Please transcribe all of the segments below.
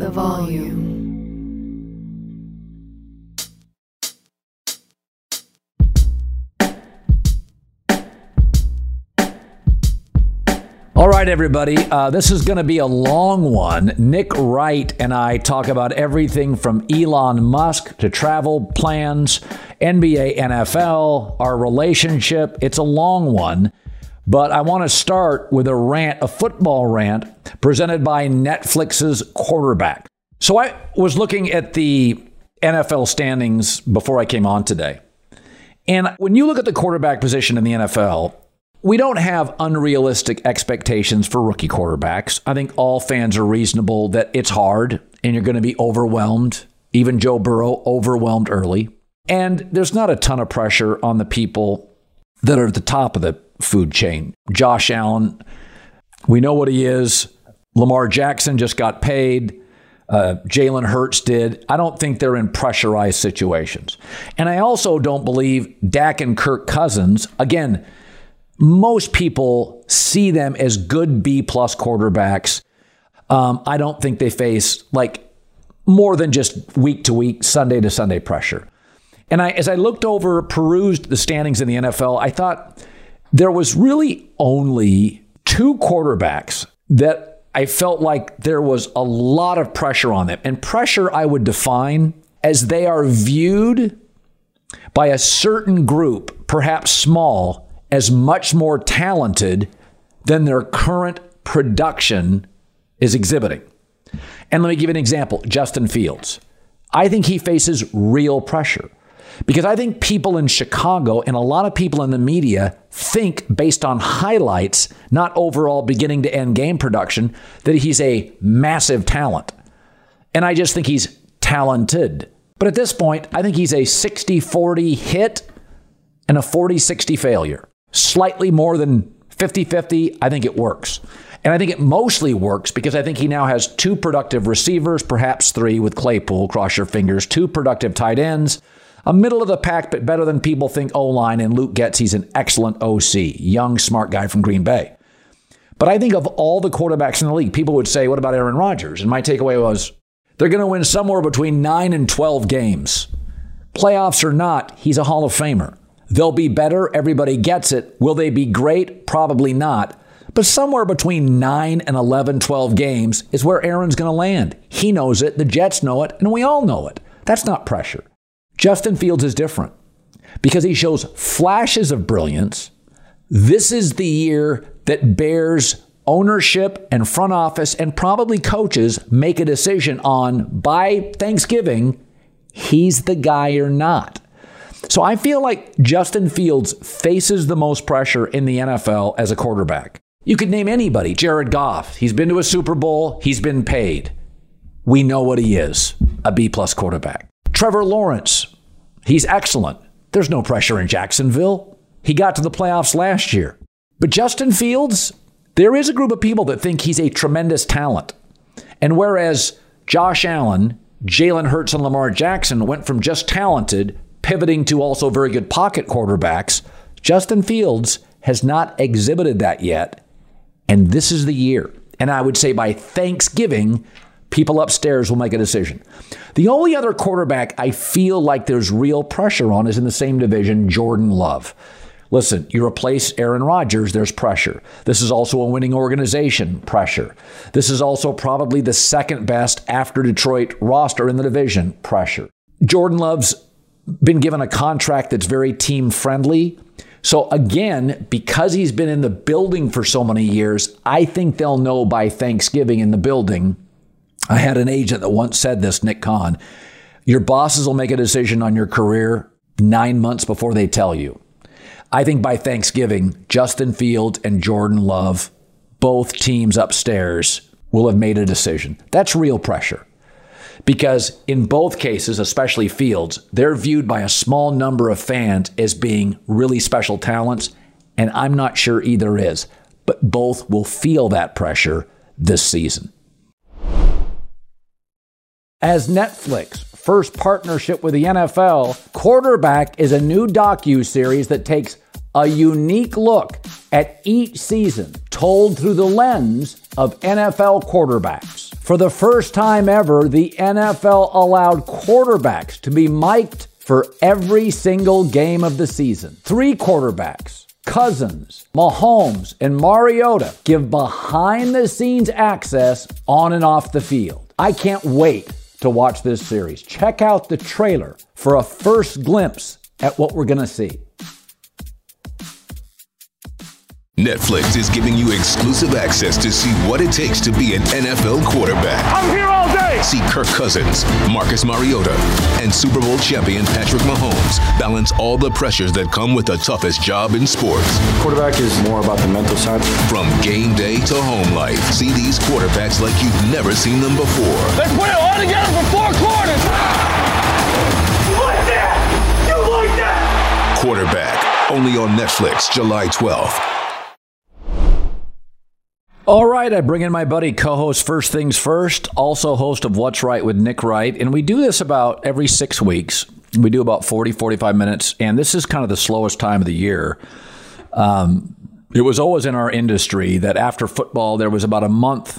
the volume. All right, everybody. Uh, this is going to be a long one. Nick Wright and I talk about everything from Elon Musk to travel plans, NBA, NFL, our relationship. It's a long one. But I want to start with a rant, a football rant presented by Netflix's quarterback. So I was looking at the NFL standings before I came on today. And when you look at the quarterback position in the NFL, we don't have unrealistic expectations for rookie quarterbacks. I think all fans are reasonable that it's hard and you're going to be overwhelmed. Even Joe Burrow overwhelmed early. And there's not a ton of pressure on the people that are at the top of the food chain. Josh Allen, we know what he is. Lamar Jackson just got paid. Uh, Jalen Hurts did. I don't think they're in pressurized situations. And I also don't believe Dak and Kirk Cousins, again, most people see them as good B plus quarterbacks. Um, I don't think they face like more than just week to week, Sunday to Sunday pressure. And I, as I looked over, perused the standings in the NFL, I thought there was really only two quarterbacks that I felt like there was a lot of pressure on them. And pressure I would define as they are viewed by a certain group, perhaps small, as much more talented than their current production is exhibiting. And let me give an example Justin Fields. I think he faces real pressure. Because I think people in Chicago and a lot of people in the media think, based on highlights, not overall beginning to end game production, that he's a massive talent. And I just think he's talented. But at this point, I think he's a 60 40 hit and a 40 60 failure. Slightly more than 50 50, I think it works. And I think it mostly works because I think he now has two productive receivers, perhaps three with Claypool, cross your fingers, two productive tight ends a middle of the pack, but better than people think O line. And Luke Getsy, he's an excellent OC, young, smart guy from Green Bay. But I think of all the quarterbacks in the league, people would say, What about Aaron Rodgers? And my takeaway was, They're going to win somewhere between 9 and 12 games. Playoffs or not, he's a Hall of Famer. They'll be better. Everybody gets it. Will they be great? Probably not. But somewhere between 9 and 11, 12 games is where Aaron's going to land. He knows it. The Jets know it. And we all know it. That's not pressure. Justin Fields is different because he shows flashes of brilliance. This is the year that Bears ownership and front office and probably coaches make a decision on by Thanksgiving, he's the guy or not. So I feel like Justin Fields faces the most pressure in the NFL as a quarterback. You could name anybody, Jared Goff. He's been to a Super Bowl, he's been paid. We know what he is, a B plus quarterback. Trevor Lawrence, he's excellent. There's no pressure in Jacksonville. He got to the playoffs last year. But Justin Fields, there is a group of people that think he's a tremendous talent. And whereas Josh Allen, Jalen Hurts, and Lamar Jackson went from just talented, pivoting to also very good pocket quarterbacks, Justin Fields has not exhibited that yet. And this is the year. And I would say by Thanksgiving, People upstairs will make a decision. The only other quarterback I feel like there's real pressure on is in the same division, Jordan Love. Listen, you replace Aaron Rodgers, there's pressure. This is also a winning organization, pressure. This is also probably the second best after Detroit roster in the division, pressure. Jordan Love's been given a contract that's very team friendly. So, again, because he's been in the building for so many years, I think they'll know by Thanksgiving in the building I had an agent that once said this, Nick Khan. Your bosses will make a decision on your career nine months before they tell you. I think by Thanksgiving, Justin Field and Jordan Love, both teams upstairs, will have made a decision. That's real pressure. Because in both cases, especially Fields, they're viewed by a small number of fans as being really special talents, and I'm not sure either is. But both will feel that pressure this season. As Netflix first partnership with the NFL, Quarterback is a new docu-series that takes a unique look at each season told through the lens of NFL quarterbacks. For the first time ever, the NFL allowed quarterbacks to be mic'd for every single game of the season. Three quarterbacks, Cousins, Mahomes, and Mariota, give behind the scenes access on and off the field. I can't wait to watch this series. Check out the trailer for a first glimpse at what we're going to see. Netflix is giving you exclusive access to see what it takes to be an NFL quarterback. I'm here all day. See Kirk Cousins, Marcus Mariota, and Super Bowl champion Patrick Mahomes balance all the pressures that come with the toughest job in sports. Quarterback is more about the mental side. From game day to home life, see these quarterbacks like you've never seen them before. Let's put it all together for four quarters. You like that? You like that? Quarterback, only on Netflix, July 12th. All right, I bring in my buddy, co host First Things First, also host of What's Wright with Nick Wright. And we do this about every six weeks. We do about 40, 45 minutes. And this is kind of the slowest time of the year. Um, it was always in our industry that after football, there was about a month,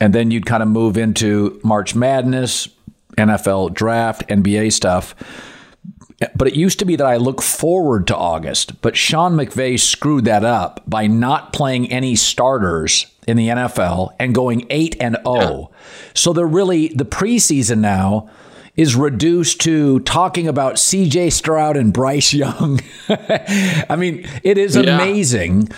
and then you'd kind of move into March Madness, NFL draft, NBA stuff. But it used to be that I look forward to August, but Sean McVay screwed that up by not playing any starters in the NFL and going 8 and 0. So they're really the preseason now is reduced to talking about CJ Stroud and Bryce Young. I mean, it is yeah. amazing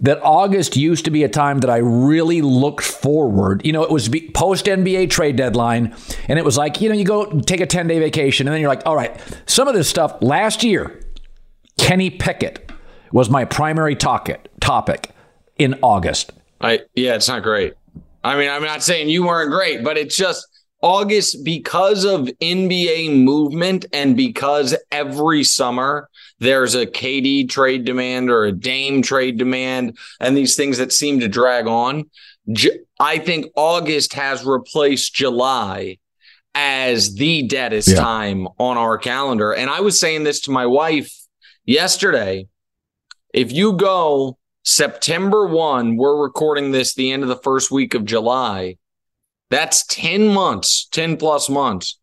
that August used to be a time that I really looked forward. You know, it was post NBA trade deadline, and it was like, you know, you go take a 10 day vacation, and then you're like, all right, some of this stuff last year, Kenny Pickett was my primary topic topic in August. I yeah, it's not great. I mean, I'm not saying you weren't great, but it's just August because of NBA movement and because every summer there's a KD trade demand or a Dame trade demand and these things that seem to drag on. I think August has replaced July as the deadest yeah. time on our calendar. And I was saying this to my wife yesterday. If you go September 1, we're recording this the end of the first week of July. That's 10 months, 10 plus months.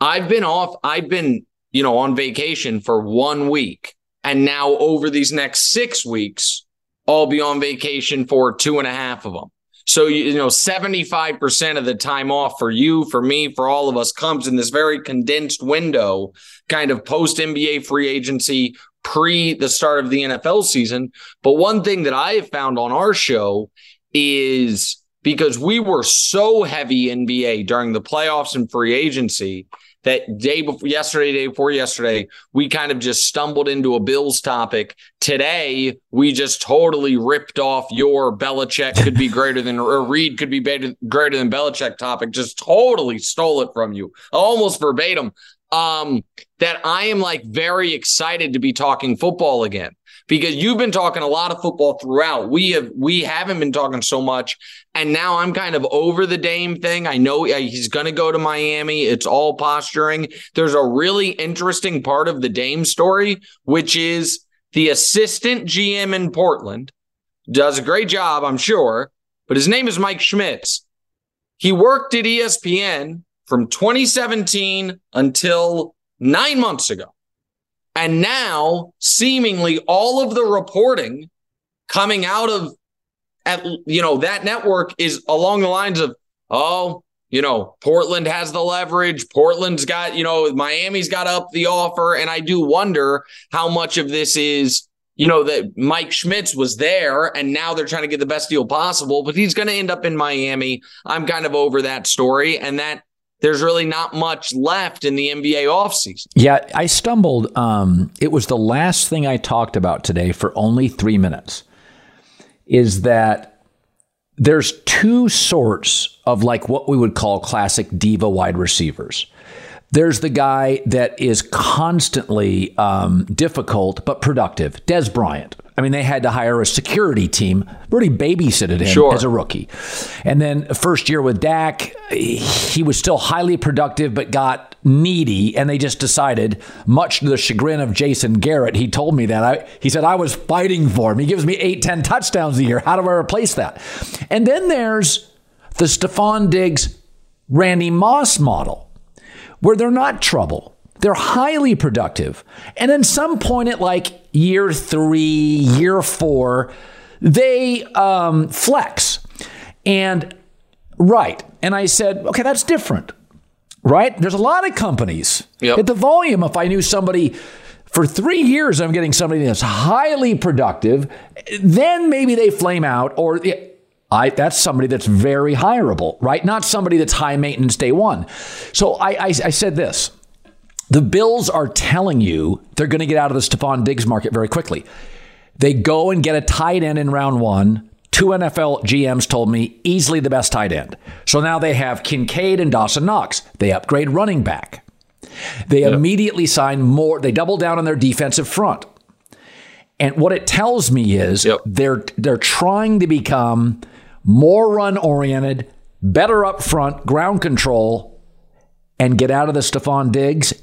I've been off, I've been you know, on vacation for one week. And now over these next six weeks, I'll be on vacation for two and a half of them. So, you know, 75% of the time off for you, for me, for all of us comes in this very condensed window, kind of post NBA free agency, pre the start of the NFL season. But one thing that I have found on our show is because we were so heavy NBA during the playoffs and free agency that day before yesterday, day before yesterday, we kind of just stumbled into a Bills topic. Today, we just totally ripped off your Belichick could be greater than or Reid could be better, greater than Belichick topic. Just totally stole it from you, almost verbatim. Um, that I am like very excited to be talking football again because you've been talking a lot of football throughout. We have we haven't been talking so much, and now I'm kind of over the Dame thing. I know he's going to go to Miami. It's all posturing. There's a really interesting part of the Dame story, which is the assistant GM in Portland does a great job, I'm sure, but his name is Mike Schmitz. He worked at ESPN from 2017 until nine months ago. And now, seemingly, all of the reporting coming out of at you know that network is along the lines of, oh, you know, Portland has the leverage. Portland's got, you know, Miami's got up the offer. And I do wonder how much of this is, you know, that Mike Schmitz was there and now they're trying to get the best deal possible, but he's going to end up in Miami. I'm kind of over that story. And that there's really not much left in the NBA offseason. Yeah, I stumbled. Um, it was the last thing I talked about today for only three minutes. Is that there's two sorts of like what we would call classic diva wide receivers. There's the guy that is constantly um, difficult but productive, Dez Bryant. I mean, they had to hire a security team, really babysitted him Sure. as a rookie. And then first year with Dak, he was still highly productive, but got needy. And they just decided, much to the chagrin of Jason Garrett, he told me that. I, he said, I was fighting for him. He gives me eight, 10 touchdowns a year. How do I replace that? And then there's the Stefon Diggs, Randy Moss model, where they're not trouble. They're highly productive. And then some point at like year three, year four, they um, flex. And right. And I said, okay, that's different. Right? There's a lot of companies Yep. at the volume. If I knew somebody for three years, I'm getting somebody that's highly productive, then maybe they flame out or. I, that's somebody that's very hireable, right? Not somebody that's high maintenance day one. So I, I, I said this the Bills are telling you they're going to get out of the Stefon Diggs market very quickly. They go and get a tight end in round one. Two NFL GMs told me easily the best tight end. So now they have Kincaid and Dawson Knox. They upgrade running back. They immediately sign more. They double down on their defensive front. And what it tells me is Yep. they're they're trying to become more run oriented, better up front, ground control, and get out of the Stefon Diggs.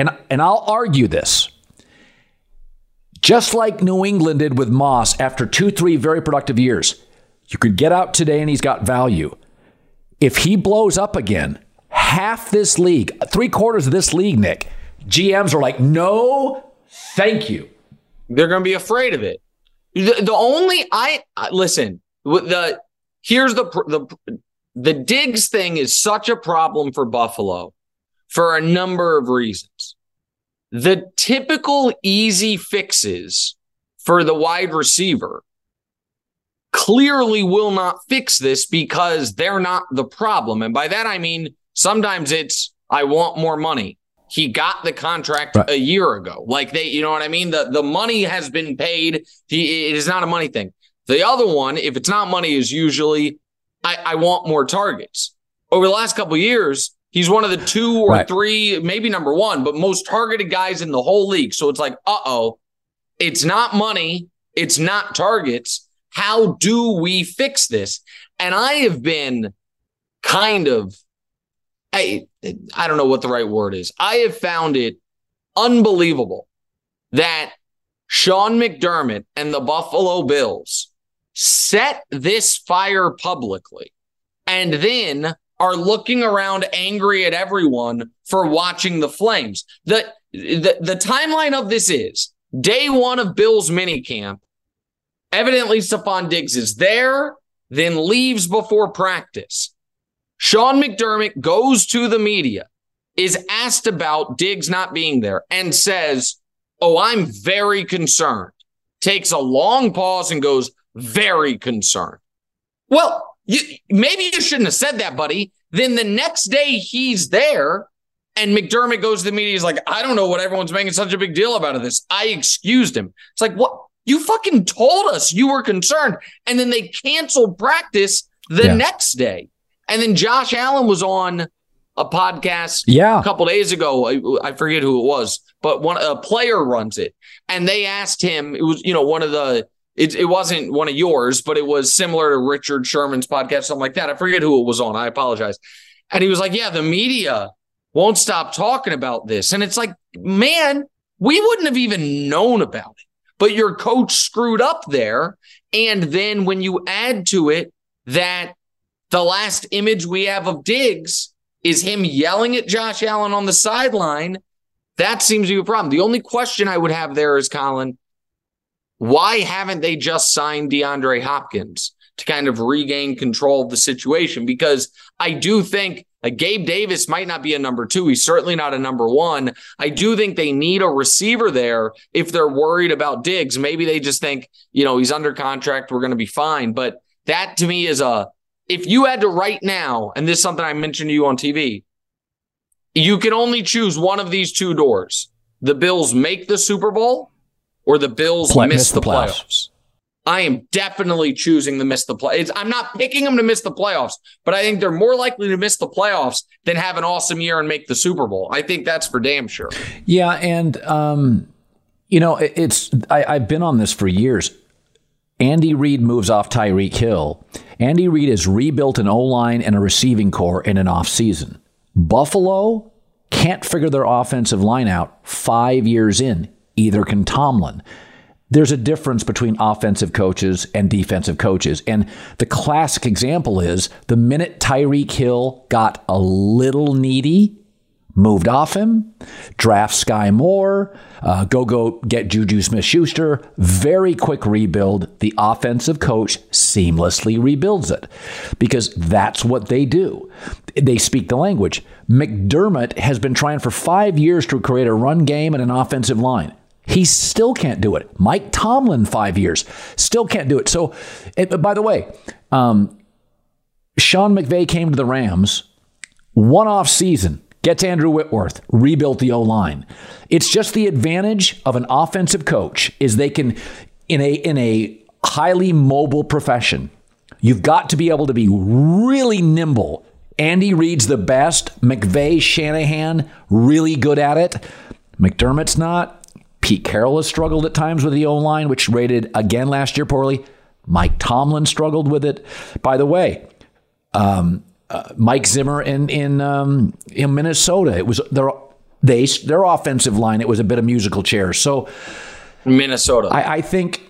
And and I'll argue this. Just like New England did with Moss after two, three very productive years, you could get out today and he's got value. If he blows up again, half this league, three quarters of this league, Nick, GMs are like, no, thank you. They're going to be afraid of it. The, the only I listen. The here's the the the Diggs thing is such a problem for Buffalo for a number of reasons. The typical easy fixes for the wide receiver clearly will not fix this because they're not the problem. And by that I mean sometimes it's I want more money. He got the contract Right. a year ago. Like they, you know what I mean? The the money has been paid. He, it is not a money thing. The other one, if it's not money, is usually I, I want more targets. Over the last couple of years, he's one of the two or Right. three, maybe number one, but most targeted guys in the whole league. So it's like, uh oh, it's not money, it's not targets. How do we fix this? And I have been kind of, I, I don't know what the right word is. I have found it unbelievable that Sean McDermott and the Buffalo Bills set this fire publicly and then are looking around angry at everyone for watching the flames. The, the, the timeline of this is day one of Bills minicamp. Evidently, Stefon Diggs is there, then leaves before practice. Sean McDermott goes to the media, is asked about Diggs not being there, and says, Oh, I'm very concerned. Takes a long pause and goes, Very concerned. Well, you, maybe you shouldn't have said that, buddy. Then the next day he's there, and McDermott goes to the media. He's like, I don't know what everyone's making such a big deal about of this. I excused him. It's like, what? You fucking told us you were concerned. And then they canceled practice the Yeah. next day. And then Josh Allen was on a podcast Yeah. a couple days ago. I, I forget who it was, but one a player runs it, and they asked him. It was you know one of the. It, it wasn't one of yours, but it was similar to Richard Sherman's podcast, something like that. I forget who it was on. I apologize. And he was like, "Yeah, the media won't stop talking about this," and it's like, man, we wouldn't have even known about it, but your coach screwed up there, and then when you add to it that the last image we have of Diggs is him yelling at Josh Allen on the sideline. That seems to be a problem. The only question I would have there is, Colin, why haven't they just signed DeAndre Hopkins to kind of regain control of the situation? Because I do think Gabe Davis might not be a number two. He's certainly not a number one. I do think they need a receiver there if they're worried about Diggs. Maybe they just think, you know, he's under contract. We're going to be fine. But that to me is a, if you had to right now, and this is something I mentioned to you on TV, you can only choose one of these two doors. The Bills make the Super Bowl or the Bills Play- miss, miss the the playoffs. playoffs. I am definitely choosing to miss the play. It's, I'm not picking them to miss the playoffs, but I think they're more likely to miss the playoffs than have an awesome year and make the Super Bowl. I think that's for damn sure. Yeah, and um, you know, it's I, I've been on this for years. Andy Reid moves off Tyreek Hill. Andy Reid has rebuilt an O line and a receiving corps in an offseason. Buffalo can't figure their offensive line out five years in. Either can Tomlin there's a difference between offensive coaches and defensive coaches. And the classic example is the minute Tyreek Hill got a little needy, moved off him, draft Sky Moore, uh, go go get Juju Smith Schuster, very quick rebuild. The offensive coach seamlessly rebuilds it because that's what they do. They speak the language. McDermott has been trying for five years to create a run game and an offensive line. He still can't do it. Mike Tomlin, five years, still can't do it. So, it, by the way, um, Sean McVay came to the Rams, one off season, gets Andrew Whitworth, rebuilt the O line. It's just the advantage of an offensive coach is they can, in a in a highly mobile profession, you've got to be able to be really nimble. Andy Reid's the best. McVay, Shanahan, really good at it. McDermott's not. Pete Carroll has struggled at times with the O line, which rated again last year poorly. Mike Tomlin struggled with it. By the way, um, uh, Mike Zimmer in in um, in Minnesota, it was their they their offensive line. It was a bit of musical chairs. So Minnesota, I, I think.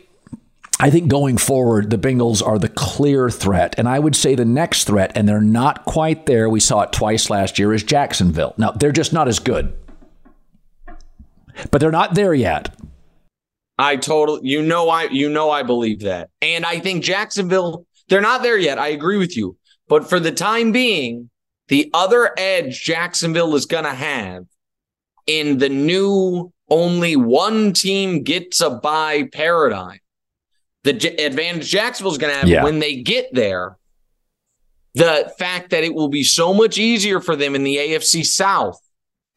I think going forward, the Bengals are the clear threat. And I would say the next threat, and they're not quite there, we saw it twice last year, is Jacksonville. Now, they're just not as good but they're not there yet. I totally, you know, I you know, I believe that, and I think Jacksonville, they're not there yet. I agree with you, but for the time being, the other edge Jacksonville is going to have in the new only one team gets a bye paradigm. The J- advantage Jacksonville is going to have yeah. when they get there, the fact that it will be so much easier for them in the AFC South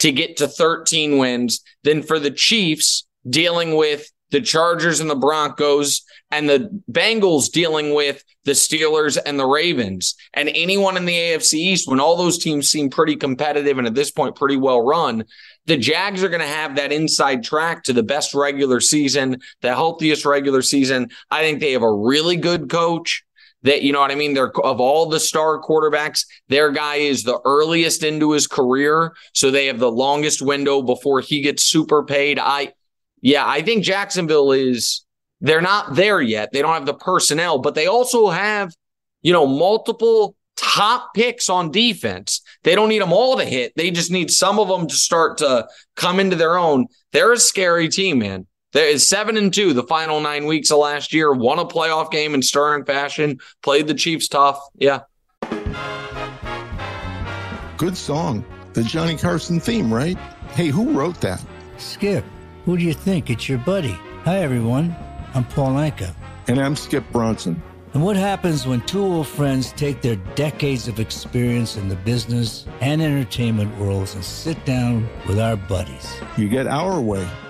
to get to 13 wins. Than for the Chiefs dealing with the Chargers and the Broncos and the Bengals dealing with the Steelers and the Ravens. And anyone in the AFC East when all those teams seem pretty competitive and at this point pretty well run the Jags are going to have that inside track to the best regular season the healthiest regular season. I think they have a really good coach that you know what I mean. They're of all the star quarterbacks, their guy is the earliest into his career, so they have the longest window before he gets super paid. I, yeah, I think Jacksonville is. They're not there yet. They don't have the personnel, but they also have, you know, multiple top picks on defense. They don't need them all to hit. They just need some of them to start to come into their own. They're a scary team, man. There is seven and two the final nine weeks of last year. Won a playoff game in stirring fashion. Played the Chiefs tough. Yeah. Good song. The Johnny Carson theme, right? Hey, who wrote that? Skip. Who do you think? It's your buddy. Hi, everyone. I'm Paul Anka. And I'm Skip Bronson. And what happens when two old friends take their decades of experience in the business and entertainment worlds and sit down with our buddies? You get Our Way,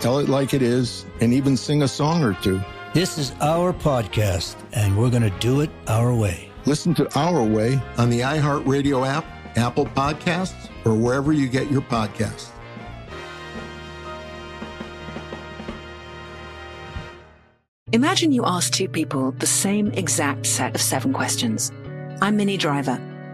tell it like it is, and even sing a song or two. This is our podcast, and we're going to do it our way. Listen to Our Way on the iHeartRadio app, Apple Podcasts, or wherever you get your podcasts. Imagine you ask two people the same exact set of seven questions. I'm Minnie Driver,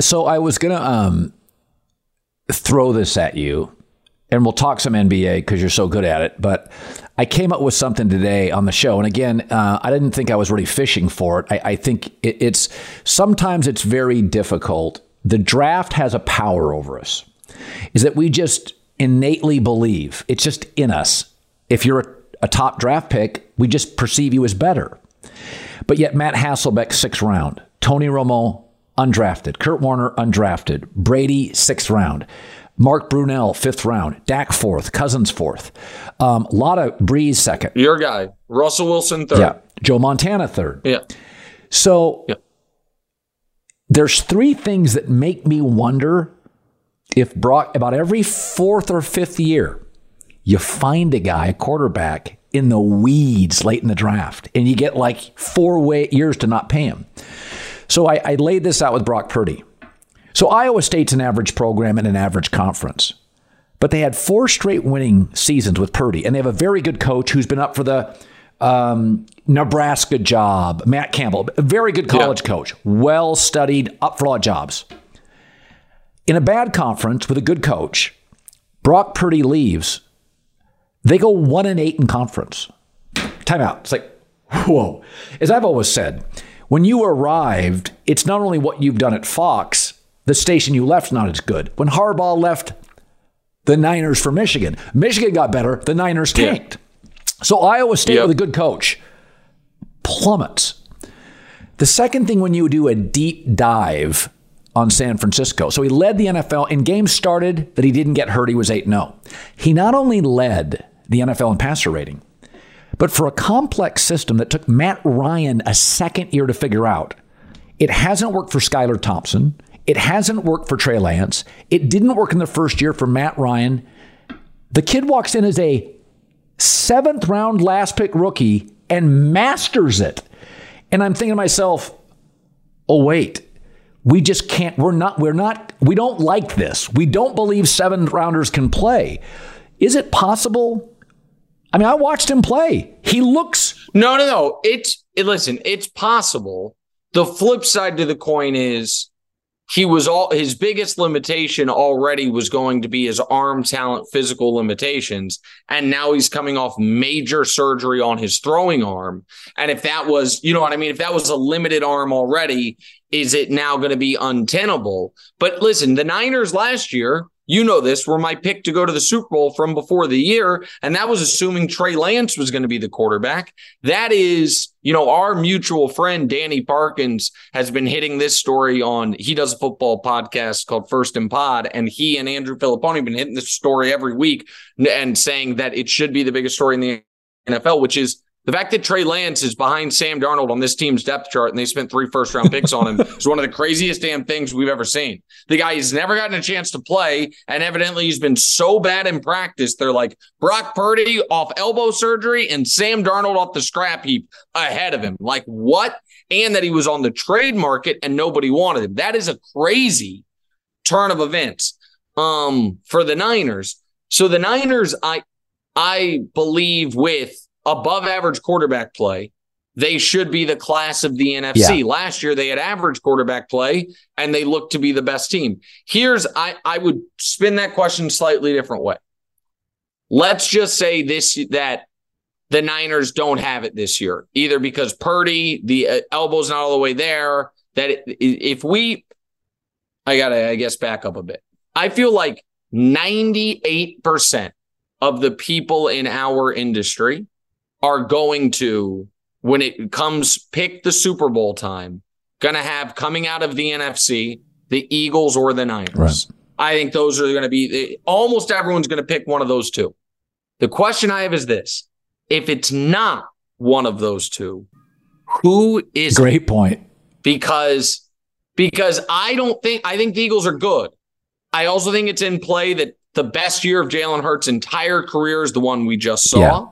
So I was gonna um, throw this at you, and we'll talk some NBA because you're so good at it. But I came up with something today on the show, and again, uh, I didn't think I was really fishing for it. I, I think it, it's sometimes it's very difficult. The draft has a power over us. Is that we just innately believe it's just in us. If you're a, a top draft pick, we just perceive you as better. But yet, Matt Hasselbeck, sixth round. Tony Romo, undrafted. Kurt Warner, undrafted. Brady, sixth round. Mark Brunell, fifth round. Dak, fourth. Cousins, fourth. Um, a lot of Brees, second. Your guy, Russell Wilson, third. Yeah. Joe Montana, third. Yeah. So yeah. there's three things that make me wonder if Brock, about every fourth or fifth year, you find a guy, a quarterback, in the weeds late in the draft, and you get like four way, years to not pay him. So I, I laid this out with Brock Purdy. So Iowa State's an average program and an average conference. But they had four straight winning seasons with Purdy, and they have a very good coach who's been up for the um, Nebraska job, Matt Campbell, a very good college yeah. coach, well studied, up for all jobs. In a bad conference with a good coach, Brock Purdy leaves. They go one and eight in conference. Timeout. It's like, whoa. As I've always said, when you arrived, it's not only what you've done at Fox, the station you left's not as good. When Harbaugh left the Niners for Michigan, Michigan got better, the Niners tanked. Yeah. So Iowa State yep. with a good coach plummets. The second thing when you do a deep dive on San Francisco. So he led the NFL in games started that he didn't get hurt, he was 8 0. He not only led the NFL in passer rating, but for a complex system that took Matt Ryan a second year to figure out, it hasn't worked for Skylar Thompson. It hasn't worked for Trey Lance. It didn't work in the first year for Matt Ryan. The kid walks in as a seventh round last pick rookie and masters it. And I'm thinking to myself, oh, wait, we just can't, we're not, we're not, we don't like this. We don't believe seventh rounders can play. Is it possible I mean, I watched him play. He looks. No, no, no. It's it, listen. It's possible. The flip side to the coin is he was all his biggest limitation already was going to be his arm talent, physical limitations, and now he's coming off major surgery on his throwing arm. And if that was, you know what I mean, if that was a limited arm already, is it now going to be untenable? But listen, the Niners last year you know this, were my pick to go to the Super Bowl from before the year. And that was assuming Trey Lance was going to be the quarterback. That is, you know, our mutual friend, Danny Parkins, has been hitting this story on, he does a football podcast called First and Pod. And he and Andrew Fillipponi have been hitting this story every week and saying that it should be the biggest story in the NFL, which is the fact that Trey Lance is behind Sam Darnold on this team's depth chart and they spent three first round picks on him is one of the craziest damn things we've ever seen. The guy has never gotten a chance to play, and evidently he's been so bad in practice. They're like Brock Purdy off elbow surgery and Sam Darnold off the scrap heap ahead of him. Like what? And that he was on the trade market and nobody wanted him. That is a crazy turn of events um, for the Niners. So the Niners, I I believe with above average quarterback play, they should be the class of the NFC. Yeah. Last year they had average quarterback play and they looked to be the best team. Here's I I would spin that question slightly different way. Let's just say this that the Niners don't have it this year, either because Purdy, the uh, elbow's not all the way there. That if we, I gotta, I guess, back up a bit. I feel like 98% of the people in our industry are going to, when it comes pick the Super Bowl time, going to have coming out of the NFC the Eagles or the Niners. Right. I think those are going to be almost everyone's going to pick one of those two. The question I have is this if it's not one of those two, who is Great it? point. Because because I don't think I think the Eagles are good. I also think it's in play that the best year of Jalen Hurts' entire career is the one we just saw. Yeah.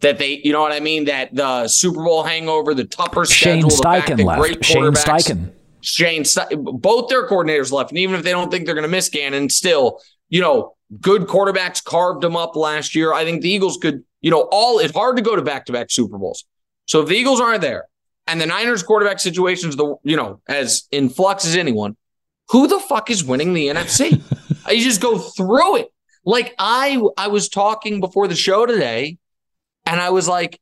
That they, you know what I mean? That the Super Bowl hangover, the tougher Shane schedule, Steichen left. Shane Steichen. Shane, both their coordinators left, and even if they don't think they're going to miss Gannon, still, you know, good quarterbacks carved them up last year. I think the Eagles could, you know, all it's hard to go to back to back Super Bowls. So if the Eagles aren't there, and the Niners quarterback situation is the you know as in flux as anyone, who the fuck is winning the NFC? you just go through it. Like I I was talking before the show today, and I was like,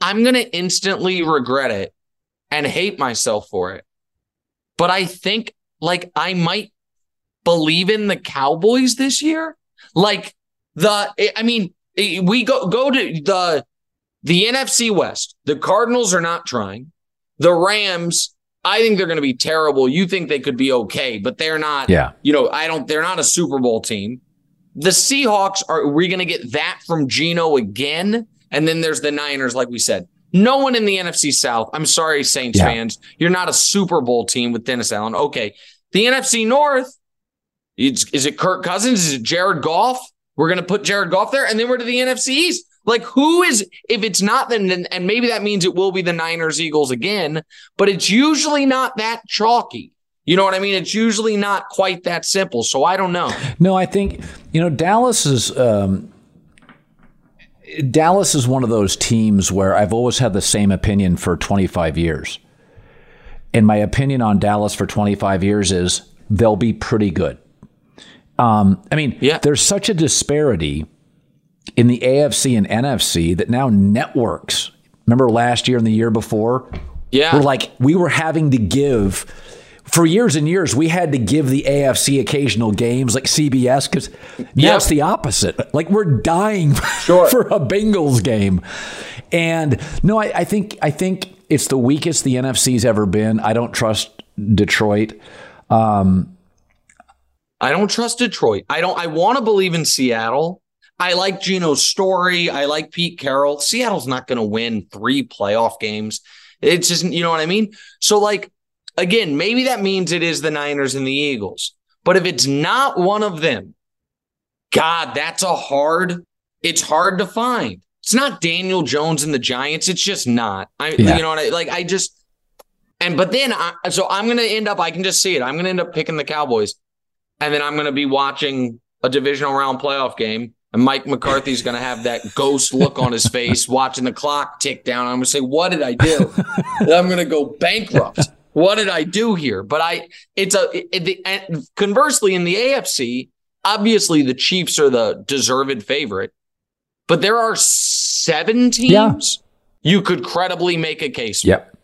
I'm gonna instantly regret it and hate myself for it. But I think like I might believe in the Cowboys this year. Like the I mean, we go go to the the NFC West. The Cardinals are not trying. The Rams, I think they're going to be terrible. You think they could be okay, but they're not. Yeah. You know, I don't. They're not a Super Bowl team. The Seahawks are. are we going to get that from Geno again? And then there's the Niners, like we said. No one in the NFC South. I'm sorry, Saints yeah. fans. You're not a Super Bowl team with Dennis Allen. Okay. The NFC North. is it Kirk Cousins? Is it Jared Goff? We're going to put Jared Goff there, and then we're to the NFC East. Like, who is, if it's not then, and maybe that means it will be the Niners Eagles again, but it's usually not that chalky. You know what I mean? It's usually not quite that simple. So I don't know. No, I think, you know, Dallas is, um, Dallas is one of those teams where I've always had the same opinion for 25 years. And my opinion on Dallas for 25 years is they'll be pretty good. Um, I mean, yeah. there's such a disparity in the AFC and NFC that now networks. Remember last year and the year before? Yeah. We're like, we were having to give for years and years, we had to give the AFC occasional games like CBS because now yep. it's the opposite. Like we're dying sure. for a Bengals game. And no, I, I, think I think it's the weakest the NFC's ever been. I don't trust Detroit. Um, I don't trust Detroit. I don't. I want to believe in Seattle. I like Geno's story. I like Pete Carroll. Seattle's not going to win three playoff games. It's just, you know what I mean? So, like, again, maybe that means it is the Niners and the Eagles. But if it's not one of them, God, that's a hard, it's hard to find. It's not Daniel Jones and the Giants. It's just not. I, yeah. you know what I like? I just, and but then, I, so I'm going to end up, I can just see it. I'm going to end up picking the Cowboys. And then I'm going to be watching a divisional round playoff game and Mike McCarthy's going to have that ghost look on his face, watching the clock tick down. I'm going to say, "What did I do?" I'm going to go bankrupt. What did I do here? But I, it's a. It, the, conversely, in the AFC, obviously the Chiefs are the deserved favorite, but there are seven teams yeah. you could credibly make a case. Yep.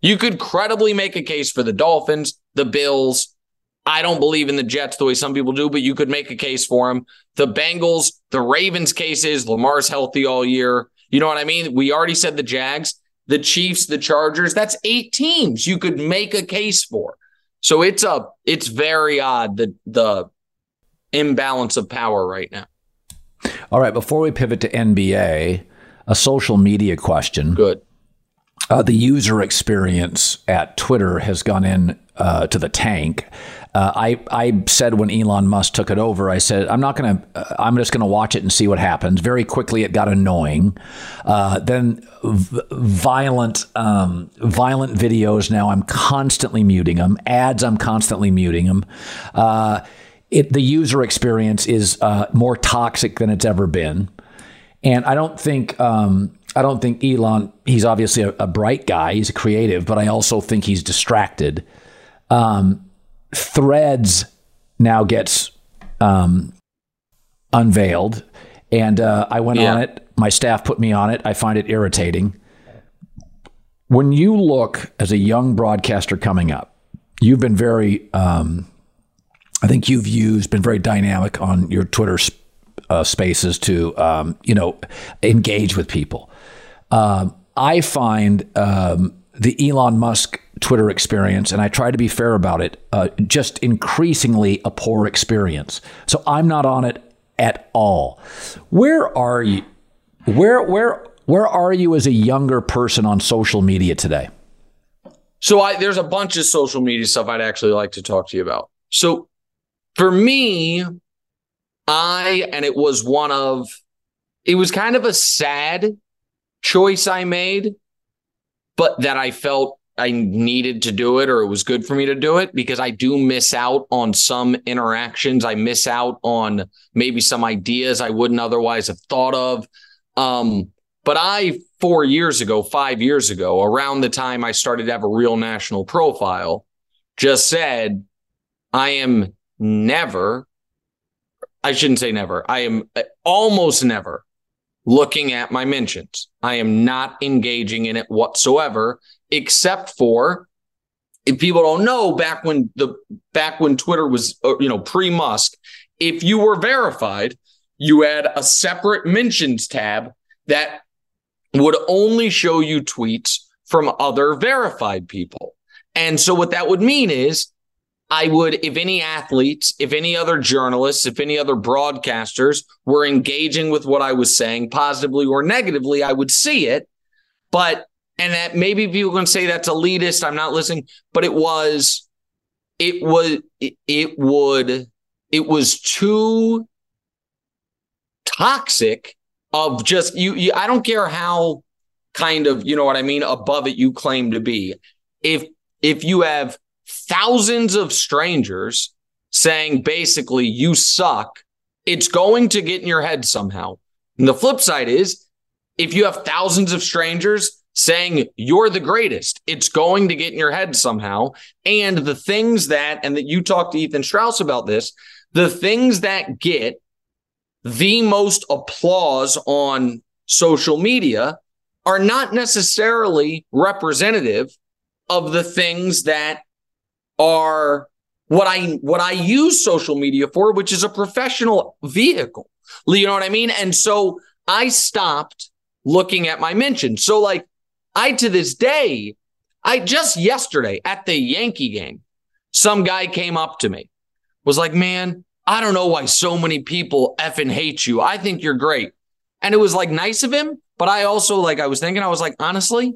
You could credibly make a case for the Dolphins, the Bills, I don't believe in the Jets the way some people do, but you could make a case for them. The Bengals, the Ravens case is Lamar's healthy all year. You know what I mean? We already said the Jags, the Chiefs, the Chargers. That's eight teams you could make a case for. So it's a it's very odd the the imbalance of power right now. All right, before we pivot to NBA, a social media question. Good. Uh, the user experience at Twitter has gone in uh, to the tank. Uh, I I said when Elon Musk took it over, I said I'm not to. Uh, I'm just to watch it and see what happens. Very quickly, it got annoying. Uh, then v- violent um, violent videos. Now I'm constantly muting them. Ads. I'm constantly muting them. Uh, it the user experience is uh, more toxic than it's ever been, and I don't think. Um, I don't think Elon. He's obviously a, a, bright guy. He's a creative, but I also think he's distracted. Um, Threads now gets um, unveiled, and uh, I went yeah. on it. My staff put me on it. I find it irritating. When you look as a young broadcaster coming up, you've been very, um, I think you've used, been very dynamic on your Twitter uh, spaces to, um, you know, engage with people. Um, I find um, the Elon Musk Twitter experience, and I try to be fair about it, uh, just increasingly a poor experience. So I'm not on it at all. Where are you? Where where where are you as a younger person on social media today? So I there's a bunch of social media stuff I'd actually like to talk to you about. So for me, I and it was one of it was kind of a sad choice I made, but that I felt I needed to do it or it was good for me to do it because I do miss out on some interactions. I miss out on maybe some ideas I wouldn't otherwise have thought of. Um, but I, four years ago, five years ago, around the time I started to have a real national profile, just said, I am never, I shouldn't say never, I am almost never looking at my mentions. I am not engaging in it whatsoever, except for if people don't know back when the back when Twitter was uh, you know pre Musk, if you were verified, you had a separate mentions tab that would only show you tweets from other verified people. And so what that would mean is I would, if any athletes, if any other journalists, if any other broadcasters were engaging with what I was saying positively or negatively, I would see it. But, and that maybe people can say that's elitist. I'm not listening, but it was, it was, it, would, it was too toxic of just you, you. I don't care how kind of, you know what I mean, above it you claim to be. If, if you have thousands of strangers saying basically you suck, it's going to get in your head somehow. And the flip side is if you have thousands of strangers saying you're the greatest, it's going to get in your head somehow. And the things that, and that you talked to Ethan Strauss about this, the things that get the most applause on social media are not necessarily representative of the things that are what I what I use social media for, which is a professional vehicle. You know what I mean? And so I stopped looking at my mentions. So like I to this day, I just yesterday at the Yankee game, some guy came up to me, was like, "Man, I don't know why so many people effing hate you. I think you're great." And it was like nice of him, but I also like I was thinking I was like, honestly,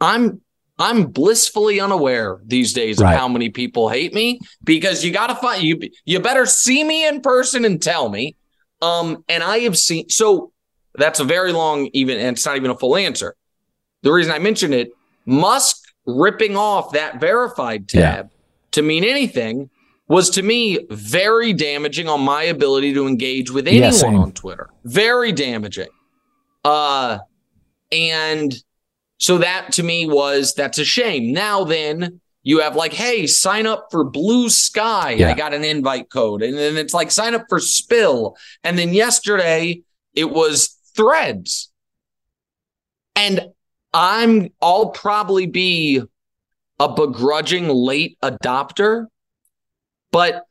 I'm I'm blissfully unaware these days right. of how many people hate me because you got to find you. You better see me in person and tell me. Um, and I have seen so that's a very long, even and it's not even a full answer. The reason I mentioned it, Musk ripping off that verified tab yeah. to mean anything was to me very damaging on my ability to engage with anyone yeah, on Twitter. Very damaging. Uh, and so that to me was that's a shame. Now then you have like, hey, sign up for Bluesky. Yeah. I got an invite code. And then it's like sign up for Spill. And then yesterday it was threads. And I'm I'll probably be a begrudging late adopter, but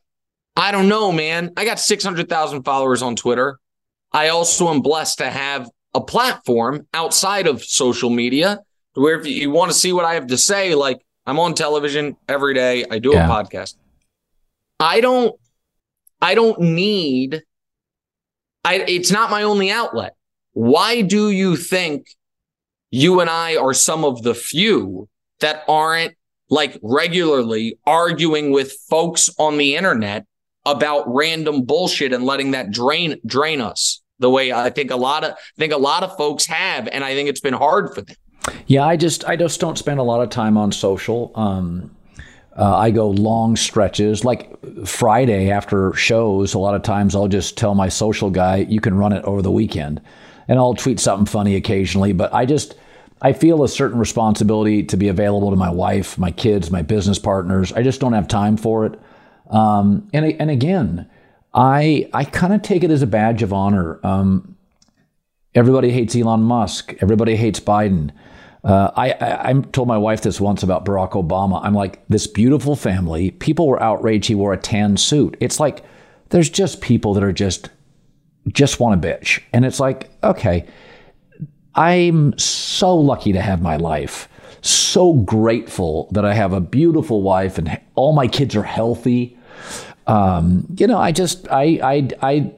I don't know, man. I got 600,000 followers on Twitter. I also am blessed to have a platform outside of social media where if you want to see what I have to say, like I'm on television every day, I do yeah. a podcast. I don't I don't need I it's not my only outlet. Why do you think you and I are some of the few that aren't like regularly arguing with folks on the internet about random bullshit and letting that drain drain us? The way I think a lot of I think a lot of folks have, and I think it's been hard for them. Yeah, I just I just don't spend a lot of time on social. Um, uh, I go long stretches, like Friday after shows. A lot of times, I'll just tell my social guy, "You can run it over the weekend," and I'll tweet something funny occasionally. But I just I feel a certain responsibility to be available to my wife, my kids, my business partners. I just don't have time for it. Um, and and again, I I kind of take it as a badge of honor. Um, everybody hates Elon Musk. Everybody hates Biden. Uh, I, I, I told my wife this once about Barack Obama. I'm like, this beautiful family. People were outraged he wore a tan suit. It's like there's just people that are just just want a bitch, and it's like, okay, I'm so lucky to have my life. So grateful that I have a beautiful wife and all my kids are healthy um, you know, I just I I I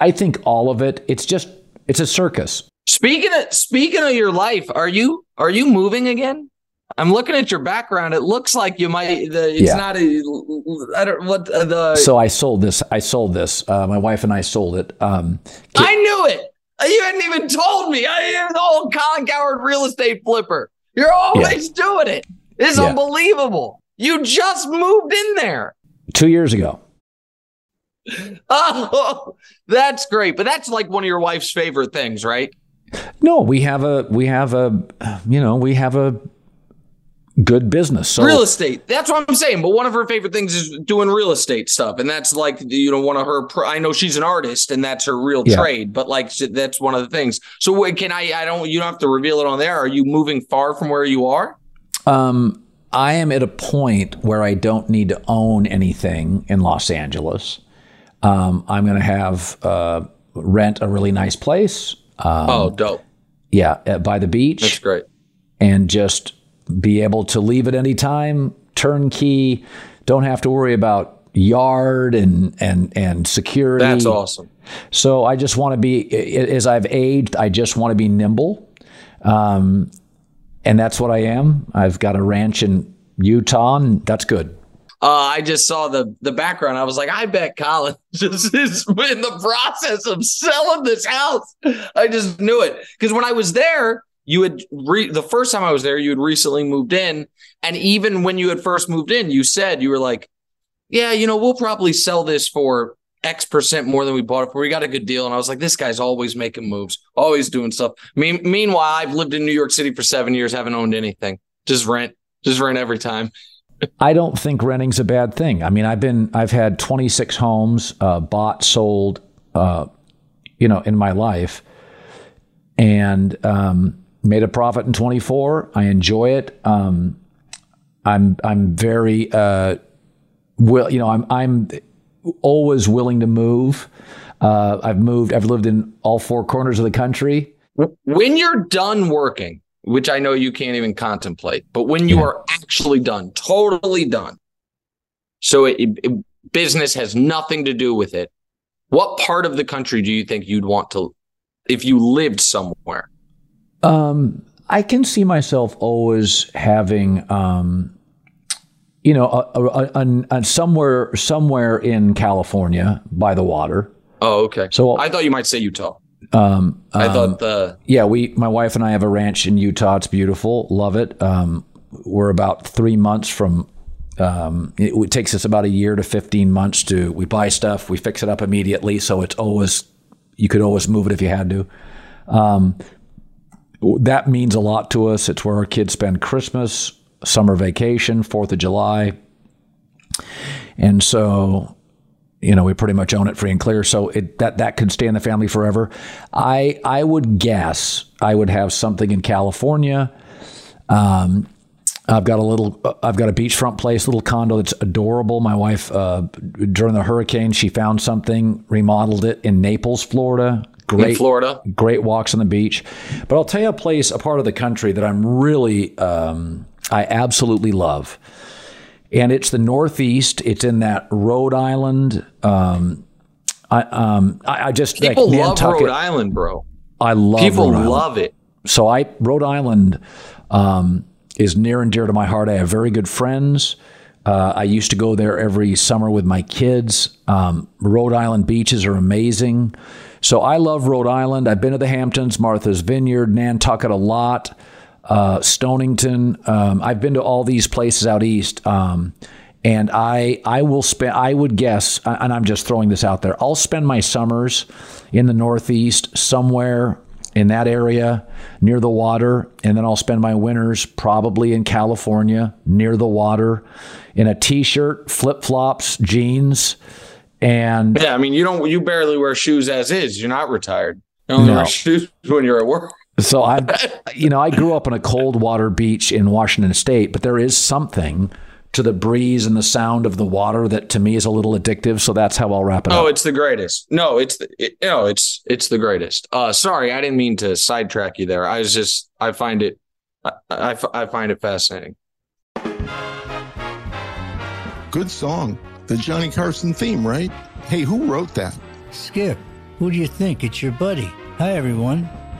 I think all of it. It's just it's a circus. Speaking of speaking of your life, are you are you moving again? I'm looking at your background. It looks like you might. The, it's Yeah. not a. I don't what the. So I sold this. I sold this. Uh, my wife and I sold it. Um, I knew it. You hadn't even told me. I am the old Colin Cowherd real estate flipper. You're always doing it. It's Yeah. unbelievable. You just moved in there. two years ago. Oh, that's great. But that's like one of your wife's favorite things, right? No, we have a we have a you know we have a good business. So real estate. That's what I'm saying. But one of her favorite things is doing real estate stuff, and that's like you know one of her. I know she's an artist, and that's her real Yeah. trade. But like that's one of the things. So wait, can I? I don't. You don't have to reveal it on there. Are you moving far from where you are? Um, I am at a point where I don't need to own anything in Los Angeles. Um, I'm going to have uh, rent a really nice place. Um, oh, dope. yeah, uh, by the beach. That's great. and just be able to leave at any time, turnkey. Don't have to worry about yard and and and security. That's awesome. So I just want to be as I've aged. I just want to be nimble, um, and that's what I am. I've got a ranch in Utah, and that's good. Uh, I just saw the the background. I was like, I bet Colin just is in the process of selling this house. I just knew it because when I was there, you had re- the first time I was there, you had recently moved in, and even when you had first moved in, you said you were like, "Yeah, you know, we'll probably sell this for X percent more than we bought it for. We got a good deal." And I was like, "This guy's always making moves, always doing stuff." Me- meanwhile, I've lived in New York City for seven years, haven't owned anything, just rent, just rent every time. I don't think renting's a bad thing. I mean, I've been I've had 26 homes uh, bought, sold, uh, you know, in my life, and um, made a profit in 24. I enjoy it. Um, I'm I'm very uh, will you know I'm I'm always willing to move. Uh, I've moved. I've lived in all four corners of the country. when you're done working, which I know you can't even contemplate, but when you are actually done, totally done, so it, it- business has nothing to do with it. What part of the country do you think you'd want to, if you lived somewhere? Um, I can see myself always having, um, you know, a, a, a, a somewhere somewhere in California by the water. Oh, okay. So I thought you might say Utah. Um, I um, thought the yeah, we my wife and I have a ranch in Utah. It's beautiful, love it. Um, we're about three months from. Um, it, it takes us about a year to fifteen months to we buy stuff, we fix it up immediately, so it's always you could always move it if you had to. Um, that means a lot to us. It's where our kids spend Christmas, summer vacation, Fourth of July, and so you know we pretty much own it free and clear. So it that that could stay in the family forever. I I would guess I would have something in California. Um, I've got a little. I've got a beachfront place, little condo that's adorable. My wife, uh, during the hurricane, she found something, remodeled it in Naples, Florida. Great, Florida. Great walks on the beach. But I'll tell you a place, a part of the country that I'm really, um, I absolutely love, and it's the Northeast. It's in that Rhode Island. Um, I, um, I, I just like people love Nantucket. Rhode Island, bro. I love People Rhode Island. love it. So I Rhode Island um, is near and dear to my heart. I have very good friends. Uh, I used to go there every summer with my kids. Um, Rhode Island beaches are amazing. So I love Rhode Island. I've been to the Hamptons, Martha's Vineyard, Nantucket a lot, uh, Stonington. Um, I've been to all these places out east. Um, and I I will spend I would guess and I'm just throwing this out there. I'll spend my summers in the Northeast somewhere in that area near the water and then I'll spend my winters probably in California near the water in a t-shirt, flip-flops, jeans and Yeah, I mean, you don't. You barely wear shoes as is. You're not retired. You only No. wear shoes when you're at work. So I, you know, I grew up on a cold water beach in Washington State, but there is something to the breeze and the sound of the water that to me is a little addictive. So that's how I'll wrap it Oh, up. Oh, it's the greatest. No, it's the, it, no, it's it's the greatest. Uh, sorry, I didn't mean to sidetrack you there. I was just I find it I, I, I find it fascinating. Good song. The Johnny Carson theme, right? Hey, who wrote that? Skip. Who do you think? It's your buddy. Hi, everyone.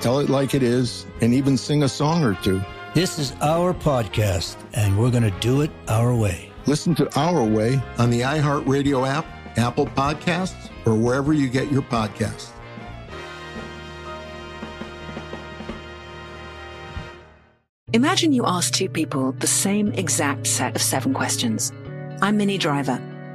tell it like it is, and even sing a song or two. This is our podcast, and we're going to do it our way. Listen to Our Way on the iHeartRadio app, Apple Podcasts, or wherever you get your podcasts. Imagine you ask two people the same exact set of seven questions. I'm Minnie Driver,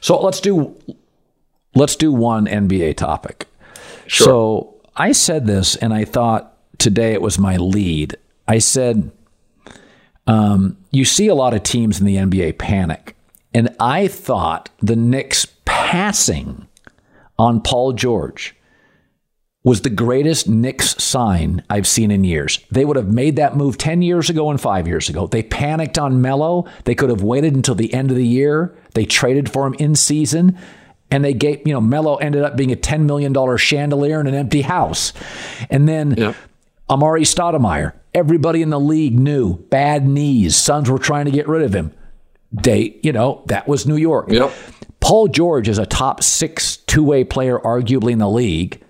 So let's do let's do one NBA topic. Sure. So I said this, and I thought today it was my lead. I said, um, you see a lot of teams in the NBA panic, and I thought the Knicks passing on Paul George was the greatest Knicks sign I've seen in years. They would have made that move 10 years ago and five years ago. They panicked on Melo. They could have waited until the end of the year. They traded for him in season. And they gave, you know, Melo ended up being a $10 million chandelier in an empty house. And then Yep. Amar'e Stoudemire, everybody in the league knew bad knees. Suns were trying to get rid of him. They, you know, that was New York. Yep. Paul George is a top six two way player, arguably in the league.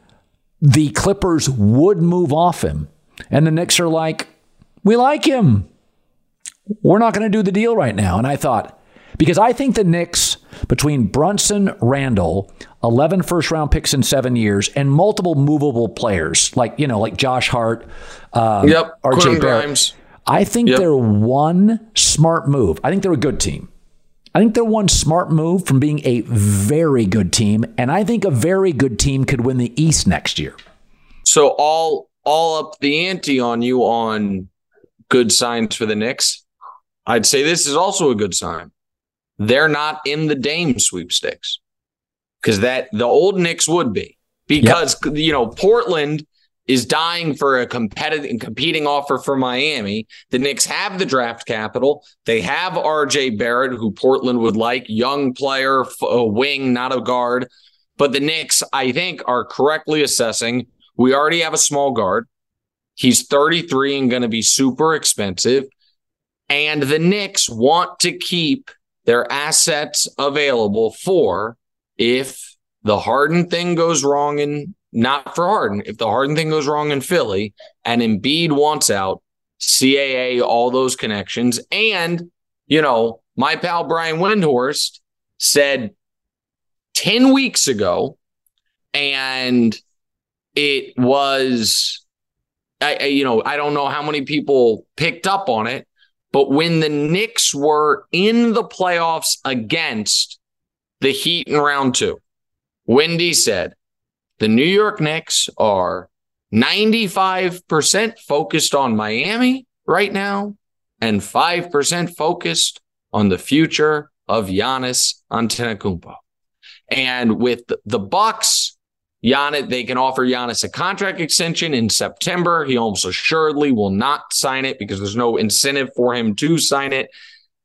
The Clippers would move off him. And the Knicks are like, we like him. We're not going to do the deal right now. And I thought, because I think the Knicks, between Brunson, Randle, 11 first round picks in seven years, and multiple movable players, like, you know, like Josh Hart, um, Yep. RJ. Grimes. I think Yep. they're one smart move. I think they're a good team. I think they're one smart move from being a very good team, and I think a very good team could win the East next year. So all all up the ante on you on good signs for the Knicks. I'd say this is also a good sign. They're not in the Dame sweepstakes because that the old Knicks would be because you know Portland is dying for a competitive competing offer for Miami. The Knicks have the draft capital. They have RJ Barrett, who Portland would like, young player, a wing, not a guard. But the Knicks, I think, are correctly assessing. We already have a small guard. He's 33 and going to be super expensive. And the Knicks want to keep their assets available for if the Harden thing goes wrong in not for Harden, if the Harden thing goes wrong in Philly and Embiid wants out, CAA, all those connections. And, you know, my pal Brian Windhorst said 10 weeks ago, and it was, I, I- you know, I don't know how many people picked up on it, but when the Knicks were in the playoffs against the Heat in round two, Windy said, the New York Knicks are 95% focused on Miami right now and 5% focused on the future of Giannis Antetokounmpo. And with the- Bucks Giannis, they can offer Giannis a contract extension in September. He almost assuredly will not sign it because there's no incentive for him to sign it.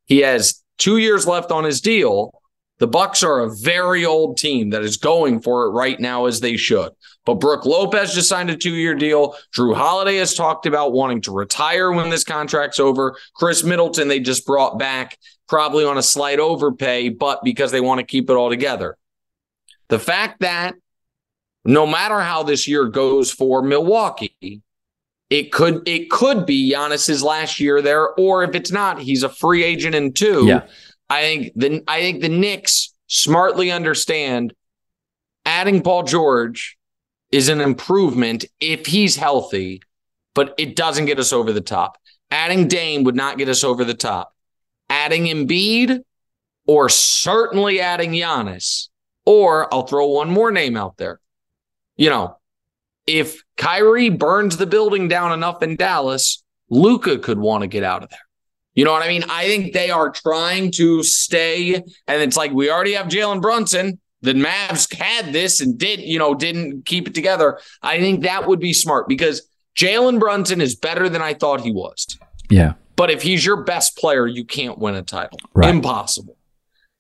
He has two years left on his deal. The Bucks are a very old team that is going for it right now as they should. But Brook Lopez just signed a two-year deal. Jrue Holiday has talked about wanting to retire when this contract's over. Khris Middleton they just brought back probably on a slight overpay, but because they want to keep it all together. The fact that no matter how this year goes for Milwaukee, it could it could be Giannis's last year there, or if it's not, he's a free agent in two. Yeah. I think the I think the Knicks smartly understand adding Paul George is an improvement if he's healthy, but it doesn't get us over the top. Adding Dame would not get us over the top. Adding Embiid or certainly adding Giannis, or I'll throw one more name out there you know, if Kyrie burns the building down enough in Dallas, Luka could want to get out of there. You know what I mean? I think they are trying to stay, and it's like we already have Jalen Brunson. The Mavs had this and did, you know, didn't keep it together. I think that would be smart because Jalen Brunson is better than I thought he was. Yeah. But if he's your best player, you can't win a title. Right. Impossible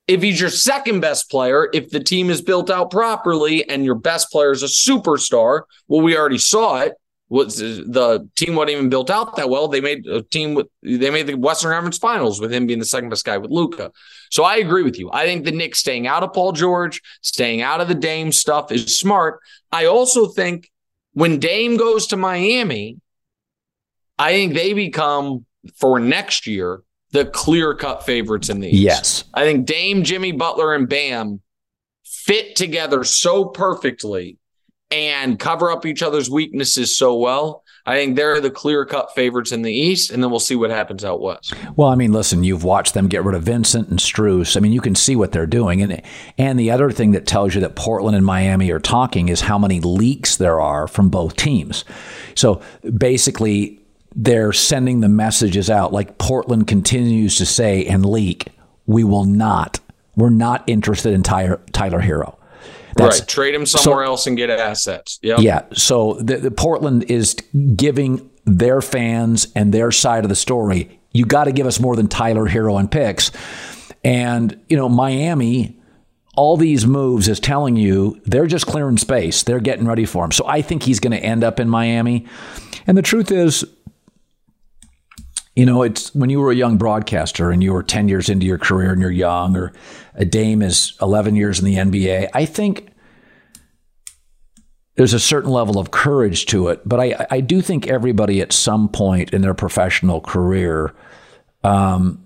if he's your second best player, if the team is built out properly and your best player is a superstar, well, we already saw it. Was the team wasn't even built out that well? They made a team with they made the Western Conference Finals with him being the second best guy with Luka. So I agree with you. I think the Knicks staying out of Paul George, staying out of the Dame stuff is smart. I also think when Dame goes to Miami, I think they become for next year the clear cut favorites in the East. Yes. I think Dame, Jimmy Butler, and Bam fit together so perfectly and cover up each other's weaknesses so well. I think they're the clear cut favorites in the East, and then we'll see what happens out west. Well, I mean, listen, you've watched them get rid of Vincent and Strus. I mean, you can see what they're doing, and and the other thing that tells you that Portland and Miami are talking is how many leaks there are from both teams. So basically, they're sending the messages out like Portland continues to say and leak, we will not, we're not interested in Tyler, Tyler Herro. That's, right. Trade him somewhere so, else and get assets. Yep. Yeah. So the, the Portland is giving their fans and their side of the story, you got to give us more than Tyler Herro and picks. And, you know, Miami, all these moves is telling you they're just clearing space. They're getting ready for him. So I think he's going to end up in Miami. And the truth is, you know, it's when you were a young broadcaster and you were 10 years into your career and you're young, or a Dame is 11 years in the NBA. I think there's a certain level of courage to it, but I, I do think everybody at some point in their professional career um,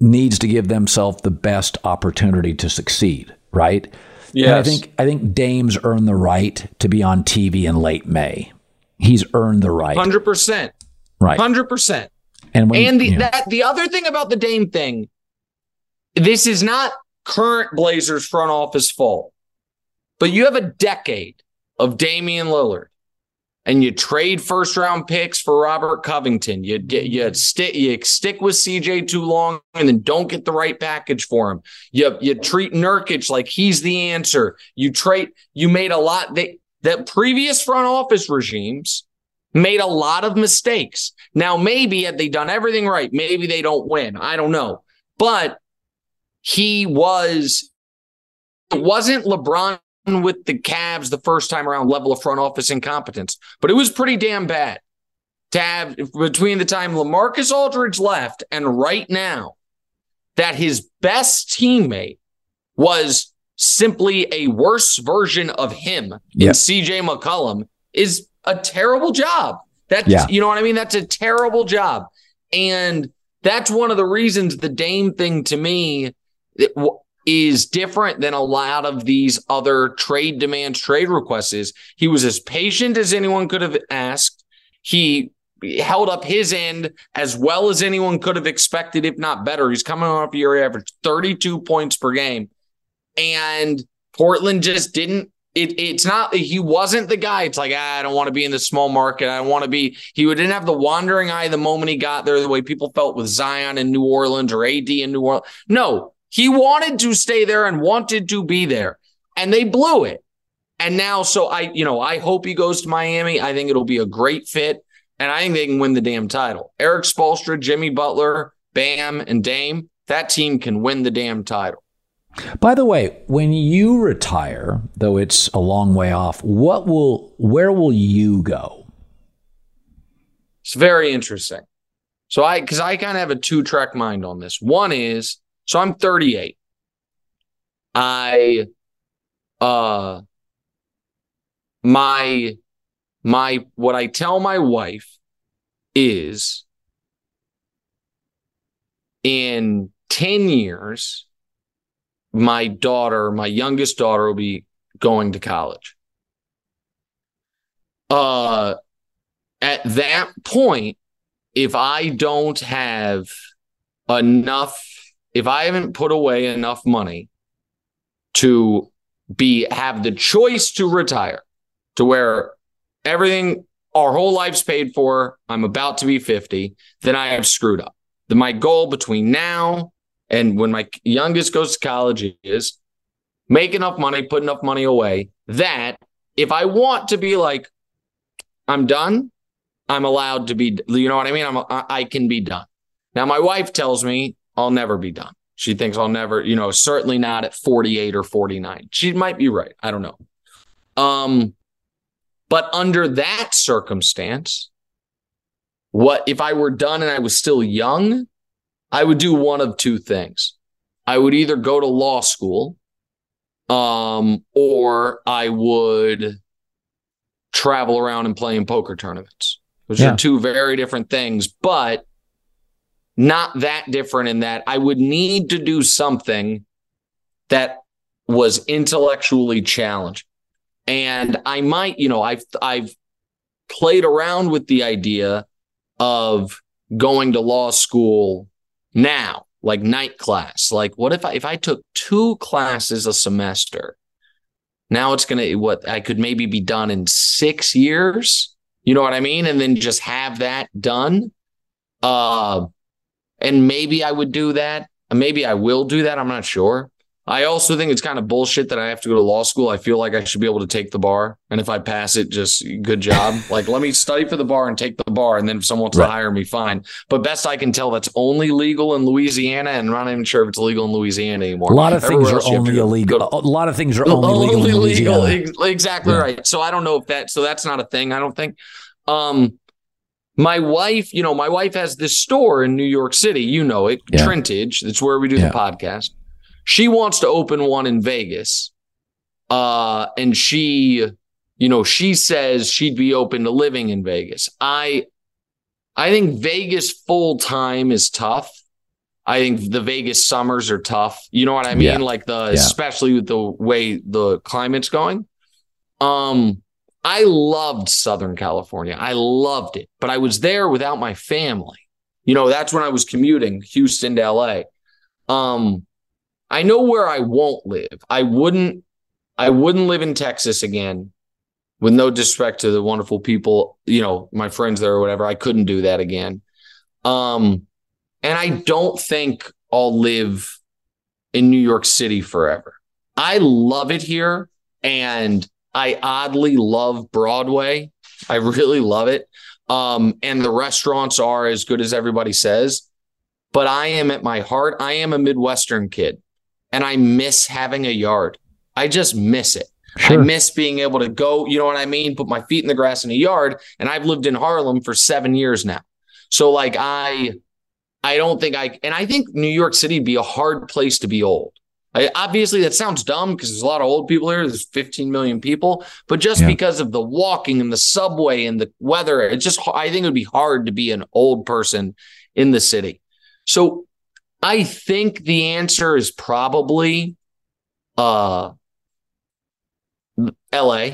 needs to give themselves the best opportunity to succeed, right? Yeah, I think I think Dame's earned the right to be on TV in late May. He's earned the right. Hundred percent. Right. Hundred percent. And when, and the yeah. that the other thing about the Dame thing, this is not current Blazers front office fault, but you have a decade of Damian Lillard, and you trade first round picks for Robert Covington. You get you stick you stick with CJ too long, and then don't get the right package for him. You you treat Nurkic like he's the answer. You trade. You made a lot. They, that previous front office regimes made a lot of mistakes. Now, maybe had they done everything right, maybe they don't win. I don't know. But he was, it wasn't LeBron with the Cavs the first time around level of front office incompetence, but it was pretty damn bad to have between the time Lamarcus Aldridge left and right now that his best teammate was simply a worse version of him yep. in CJ McCollum is a terrible job. That's yeah. you know what I mean? That's a terrible job. And that's one of the reasons the Dame thing to me is different than a lot of these other trade demands, trade requests is he was as patient as anyone could have asked. He held up his end as well as anyone could have expected, if not better. He's coming off a year average 32 points per game. And Portland just didn't it, it's not he wasn't the guy. It's like ah, I don't want to be in the small market. I want to be. He didn't have the wandering eye the moment he got there, the way people felt with Zion in New Orleans or AD in New Orleans. No, he wanted to stay there and wanted to be there, and they blew it. and now, so I, you know, I hope he goes to Miami. I think it'll be a great fit, and I think they can win the damn title. Erik Spoelstra, Jimmy Butler, Bam, and Dame. That team can win the damn title. By the way, when you retire, though it's a long way off, what will where will you go? It's very interesting. So I because I kind of have a two track mind on this. One is so I'm 38. I uh my my what I tell my wife is in 10 years my daughter, my youngest daughter will be going to college. Uh at that point, if I don't have enough, if I haven't put away enough money to be have the choice to retire to where everything our whole life's paid for, I'm about to be 50, then I have screwed up. The, my goal between now and when my youngest goes to college is make enough money, put enough money away that if I want to be like, I'm done, I'm allowed to be, you know what I mean? I'm, I can be done. Now, my wife tells me I'll never be done. She thinks I'll never, you know, certainly not at 48 or 49. She might be right. I don't know. Um, but under that circumstance, what if I were done and I was still young? I would do one of two things. I would either go to law school, um, or I would travel around and play in poker tournaments, which yeah. are two very different things, but not that different in that I would need to do something that was intellectually challenging. And I might, you know, I've I've played around with the idea of going to law school now, like night class. Like, what if I if I took two classes a semester? Now it's gonna what I could maybe be done in six years. You know what I mean? And then just have that done. Uh and maybe I would do that. Maybe I will do that. I'm not sure. I also think it's kind of bullshit that I have to go to law school. I feel like I should be able to take the bar. And if I pass it, just good job. like, let me study for the bar and take the bar. And then if someone wants right. to hire me, fine. But best I can tell, that's only legal in Louisiana. And I'm not even sure if it's legal in Louisiana anymore. A lot of Everywhere things are only illegal. To, a lot of things are only, only legal. legal exactly yeah. right. So I don't know if that, so that's not a thing. I don't think. Um, my wife, you know, my wife has this store in New York City. You know it, yeah. Trintage. That's where we do yeah. the podcast she wants to open one in Vegas. Uh, and she, you know, she says she'd be open to living in Vegas. I I think Vegas full time is tough. I think the Vegas summers are tough. You know what I mean? Yeah. Like the yeah. especially with the way the climate's going. Um I loved Southern California. I loved it, but I was there without my family. You know, that's when I was commuting Houston to LA. Um I know where I won't live. I wouldn't I wouldn't live in Texas again. With no disrespect to the wonderful people, you know, my friends there or whatever. I couldn't do that again. Um and I don't think I'll live in New York City forever. I love it here and I oddly love Broadway. I really love it. Um, and the restaurants are as good as everybody says. But I am at my heart, I am a Midwestern kid and I miss having a yard. I just miss it. Sure. I miss being able to go, you know what I mean? Put my feet in the grass in a yard. And I've lived in Harlem for seven years now. So like I I don't think I and I think New York City would be a hard place to be old. I, obviously, that sounds dumb because there's a lot of old people here. There's 15 million people, but just yeah. because of the walking and the subway and the weather, it's just I think it would be hard to be an old person in the city. So I think the answer is probably uh LA.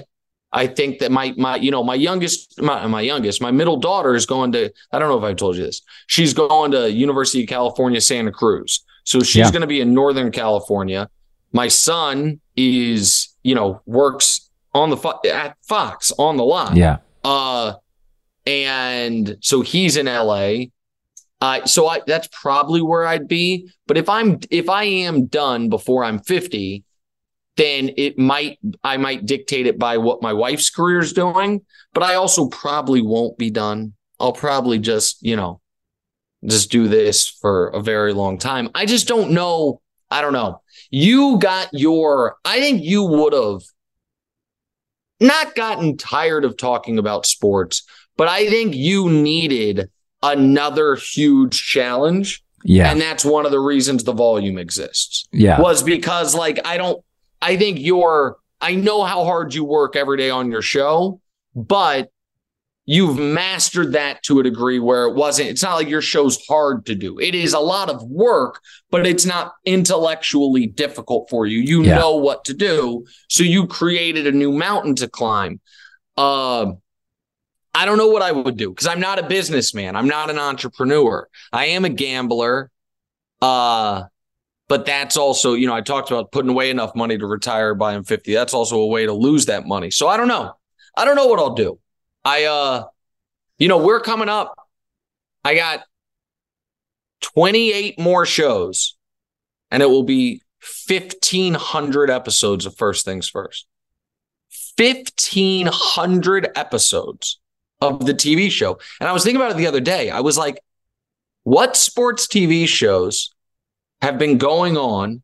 I think that my my you know my youngest my my youngest my middle daughter is going to I don't know if I've told you this. She's going to University of California Santa Cruz. So she's yeah. going to be in Northern California. My son is you know works on the at Fox on the lot. Yeah. Uh and so he's in LA. So I that's probably where I'd be. But if I'm if I am done before I'm 50, then it might I might dictate it by what my wife's career is doing, but I also probably won't be done. I'll probably just, you know, just do this for a very long time. I just don't know. I don't know. You got your I think you would have not gotten tired of talking about sports, but I think you needed another huge challenge. Yeah. And that's one of the reasons the volume exists. Yeah. Was because like I don't I think you're I know how hard you work every day on your show, but you've mastered that to a degree where it wasn't it's not like your show's hard to do it is a lot of work but it's not intellectually difficult for you you Yeah. know what to do so you created a new mountain to climb uh, i don't know what i would do because i'm not a businessman. I'm not an entrepreneur. I am a gambler. Uh but that's also you know i talked about putting away enough money to retire by i'm 50 that's also a way to lose that money. So i don't know. I don't know what i'll do. I uh you know, we're coming up. I got 28 more shows and it will be 1500 episodes of First Things First. 1500 episodes of the TV show. And I was thinking about it the other day. I was like what sports TV shows have been going on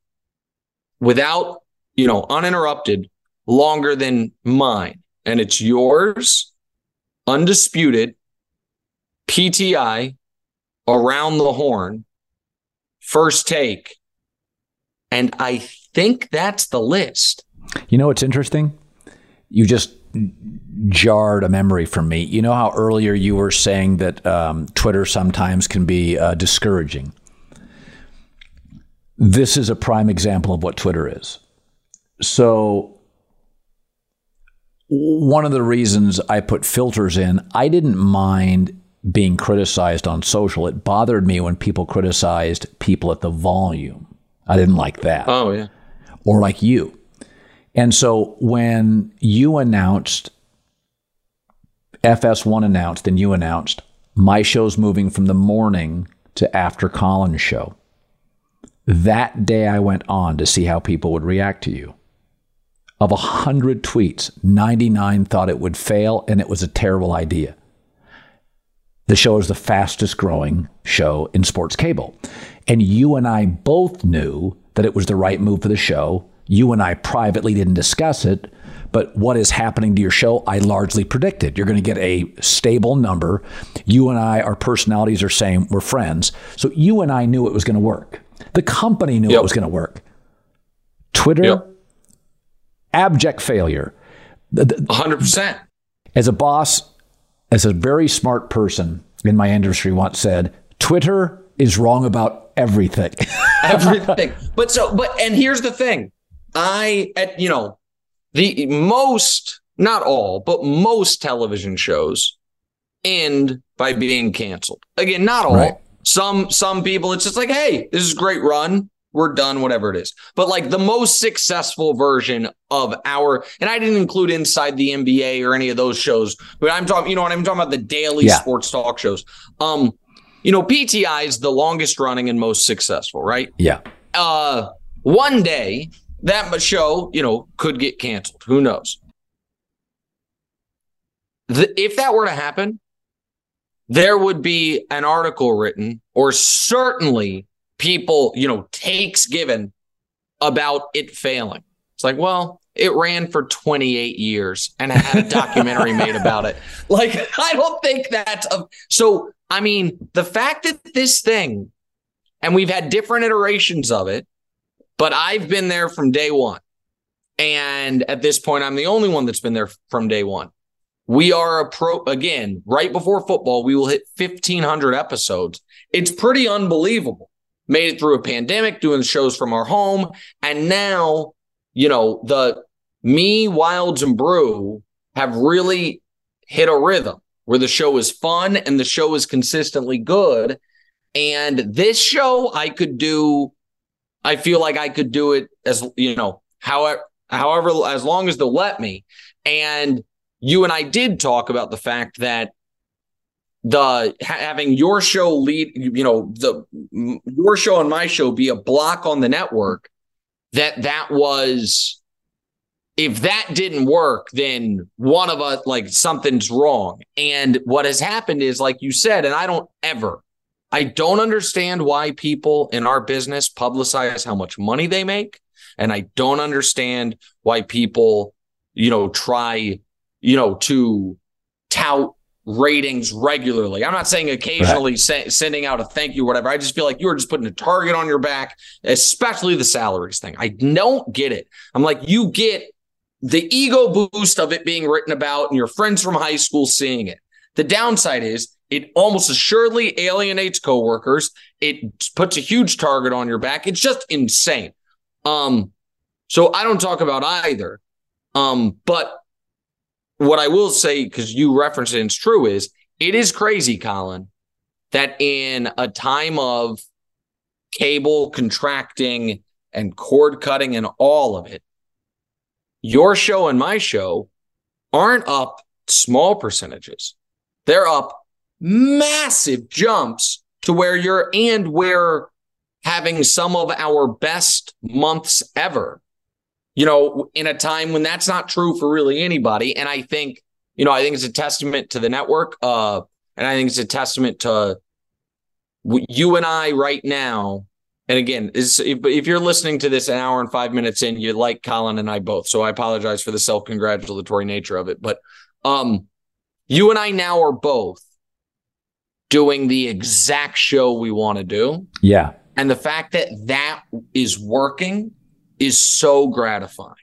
without, you know, uninterrupted longer than mine? And it's yours undisputed, PTI, around the horn, first take. And I think that's the list. You know what's interesting? You just jarred a memory from me. You know how earlier you were saying that um, Twitter sometimes can be uh, discouraging? This is a prime example of what Twitter is. So, one of the reasons I put filters in, I didn't mind being criticized on social. It bothered me when people criticized people at the volume. I didn't like that. Oh, yeah. Or like you. And so when you announced, FS1 announced, and you announced, my show's moving from the morning to after Colin's show, that day I went on to see how people would react to you. Of a 100 tweets, 99 thought it would fail and it was a terrible idea. The show is the fastest growing show in sports cable. And you and I both knew that it was the right move for the show. You and I privately didn't discuss it, but what is happening to your show, I largely predicted. You're going to get a stable number. You and I, our personalities are same. We're friends. So you and I knew it was going to work. The company knew Yep. it was going to work. Twitter, Yep. abject failure. The- 100%. as a boss, as a very smart person in my industry once said, Twitter is wrong about everything. everything. But so, but and here's the thing, I at you know the most, not all, but most television shows end by being canceled. Again, not all. Right. Some some people, it's just like, hey, this is a great run. We're done, whatever it is. But like the most successful version of our, and I didn't include inside the NBA or any of those shows, but I'm talking, you know what I'm talking about the daily Yeah. sports talk shows. Um, you know, PTI is the longest running and most successful, right? yeah. uh one day that show you know could get canceled. Who knows? The, if that were to happen there would be an article written or certainly people you know takes given about it failing. It's like well it ran for 28 years and had a documentary made about it. Like i don't think that's a, so i mean the fact that this thing and we've had different iterations of it but I've been there from day one. And at this point, I'm the only one that's been there from day one. We are a pro again, right before football, we will hit 1500 episodes. It's pretty unbelievable. Made it through a pandemic, doing shows from our home. And now, you know, the me, Wildes, and Brew have really hit a rhythm where the show is fun and the show is consistently good. And this show, I could do I feel like I could do it as you know, however, however, as long as they'll let me. And you and I did talk about the fact that the having your show lead, you know, the your show and my show be a block on the network. That that was if that didn't work, then one of us, like something's wrong. And what has happened is, like you said, and I don't ever, I don't understand why people in our business publicize how much money they make. And I don't understand why people, you know, try, you know, to tout ratings regularly. I'm not saying occasionally right. sending out a thank you, whatever. I just feel like you are just putting a target on your back, especially the salaries thing. I don't get it. I'm like, you get the ego boost of it being written about and your friends from high school seeing it. The downside is it almost assuredly alienates coworkers. It puts a huge target on your back. It's just insane. Um, so I don't talk about either. Um, but what I will say, because you referenced it, and it's true, is it is crazy, Colin, that in a time of cable contracting and cord cutting and all of it, your show and my show aren't up small percentages. They're up massive jumps to where you're and we're having some of our best months ever. You know, in a time when that's not true for really anybody. And I think, you know, I think it's a testament to the network. Uh, and I think it's a testament to you and I right now and again, is if, if, you're listening to this an hour and five minutes in, you like Colin and I both. So I apologize for the self-congratulatory nature of it. But um, you and I now are both doing the exact show we want to do. Yeah. And the fact that that is working is so gratifying.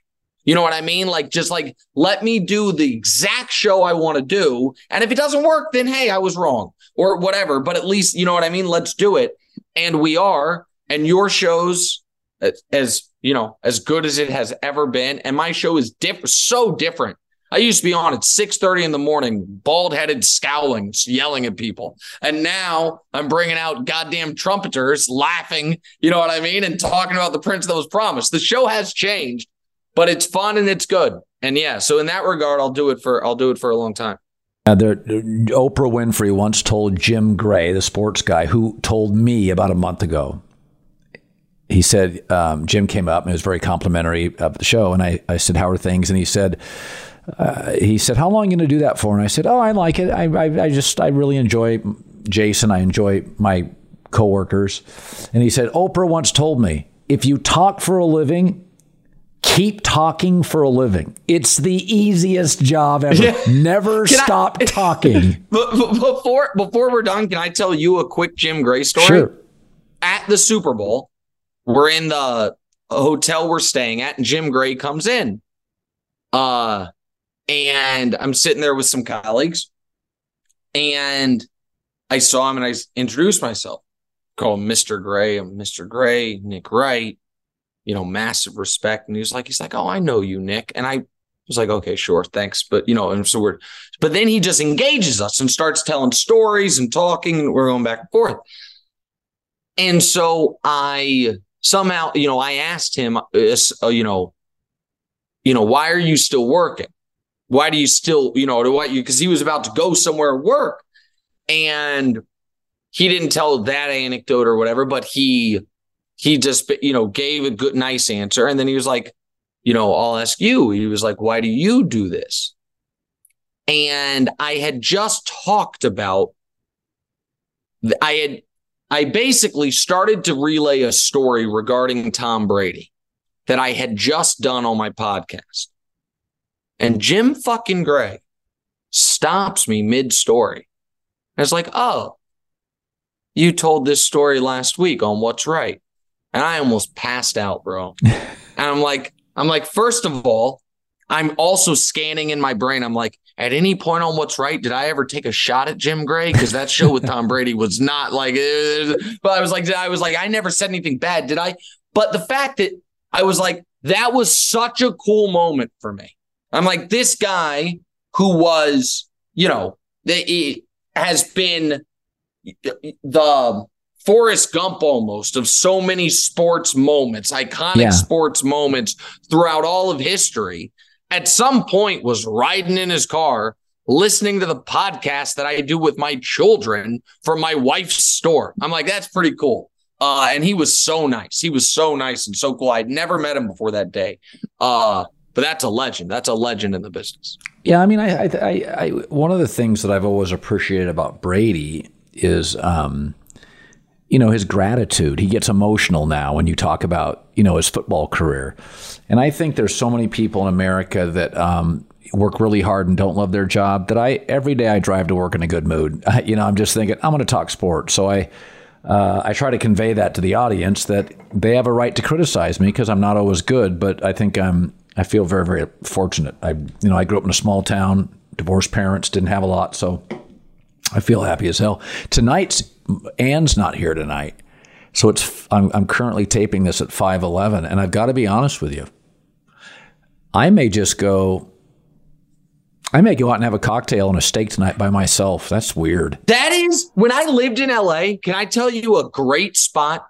You know what I mean? Like, just like, let me do the exact show I want to do. And if it doesn't work, then hey, I was wrong or whatever. But at least, you know what I mean? Let's do it. And we are and your shows as you know as good as it has ever been and my show is different so different i used to be on at 6:30 in the morning bald-headed scowling yelling at people. And now i'm bringing out goddamn trumpeters laughing you know what i mean and talking about the prince that was promised. The show has changed but it's fun and it's good. And yeah so in that regard i'll do it for i'll do it for a long time. Uh, there, Oprah Winfrey once told Jim Gray, the sports guy, who told me about a month ago. He said, um, Jim came up and was very complimentary of the show. And I, I said, How are things? And he said, uh, he said, How long are you going to do that for? And I said, Oh, I like it. I, I, I just, I really enjoy Jason. I enjoy my coworkers. And he said, Oprah once told me, if you talk for a living, keep talking for a living. It's the easiest job ever. Yeah. Never can stop I, talking. Before before we're done, can I tell you a quick Jim Gray story? Sure. At the Super Bowl, we're in the hotel we're staying at, and Jim Gray comes in. Uh, and I'm sitting there with some colleagues, and I saw him and I introduced myself. Call him Mr. Gray. I'm Mr. Gray, Nick Wright, you know, massive respect. And he was like, he's like, Oh, I know you, Nick. And I was like, okay, sure, thanks. But you know, and so we're but then he just engages us and starts telling stories and talking, and we're going back and forth. And so I somehow, you know, I asked him, uh, you know, you know, why are you still working? Why do you still, you know, what you, because he was about to go somewhere work. And he didn't tell that anecdote or whatever, but he, he just, you know, gave a good, nice answer. And then he was like, you know, I'll ask you. He was like, why do you do this? And I had just talked about, I had I basically started to relay a story regarding Tom Brady that I had just done on my podcast. And Jim fucking Gray stops me mid story. I was like, oh, you told this story last week on What's Wright. And I almost passed out, bro. and I'm like, I'm like, first of all, I'm also scanning in my brain. I'm like, at any point on What's Wright, did I ever take a shot at Jim Gray? Because that show with Tom Brady was not like, but I was like, I was like, I never said anything bad, did I? But the fact that I was like, that was such a cool moment for me. I'm like, this guy who was, you know, the, has been the Forrest Gump almost of so many sports moments, iconic yeah. sports moments throughout all of history at some point was riding in his car listening to the podcast that I do with my children from my wife's store. I'm like, that's pretty cool. Uh, and he was so nice. He was so nice and so cool. I'd never met him before that day. Uh, but that's a legend. That's a legend in the business. Yeah, I mean, I, I, I, one of the things that I've always appreciated about Brady is, um, you know, his gratitude. He gets emotional now when you talk about, you know, his football career, and I think there's so many people in America that um, work really hard and don't love their job that I every day I drive to work in a good mood. I, you know, I'm just thinking I'm going to talk sports, so I. Uh, I try to convey that to the audience that they have a right to criticize me because I'm not always good, but I think I'm I feel very, very fortunate. I, you know, I grew up in a small town, divorced parents, didn't have a lot, so I feel happy as hell. Tonight's Anne's not here tonight, so it's I'm, I'm currently taping this at five eleven, and I've got to be honest with you. I may just go. I may go out and have a cocktail and a steak tonight by myself. That's weird. That is when I lived in LA. Can I tell you a great spot?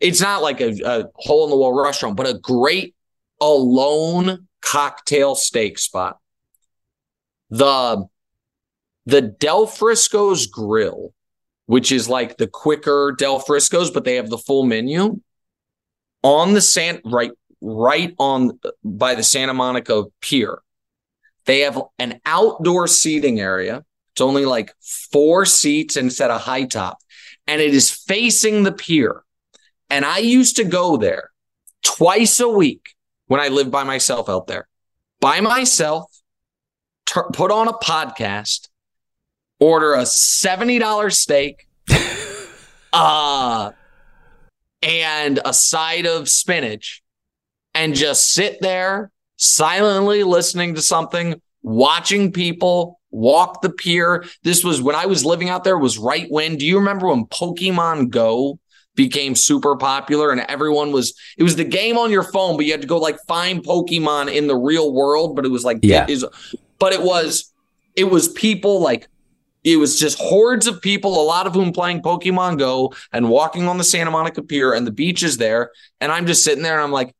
It's not like a, a hole in the wall restaurant, but a great alone cocktail steak spot. The the Del Frisco's Grill, which is like the quicker Del Frisco's, but they have the full menu on the San right right on by the Santa Monica Pier. They have an outdoor seating area. It's only like four seats instead of high top, and it is facing the pier. And I used to go there twice a week when I lived by myself out there. By myself, ter- put on a podcast, order a $70 steak, uh, and a side of spinach, and just sit there silently listening to something, watching people walk the pier. This was when I was living out there, was right when. Do you remember when Pokemon Go became super popular and everyone was it was the game on your phone but you had to go like find pokemon in the real world but it was like yeah. is but it was it was people like it was just hordes of people a lot of whom playing pokemon go and walking on the santa monica pier and the beach is there. And i'm just sitting there and i'm like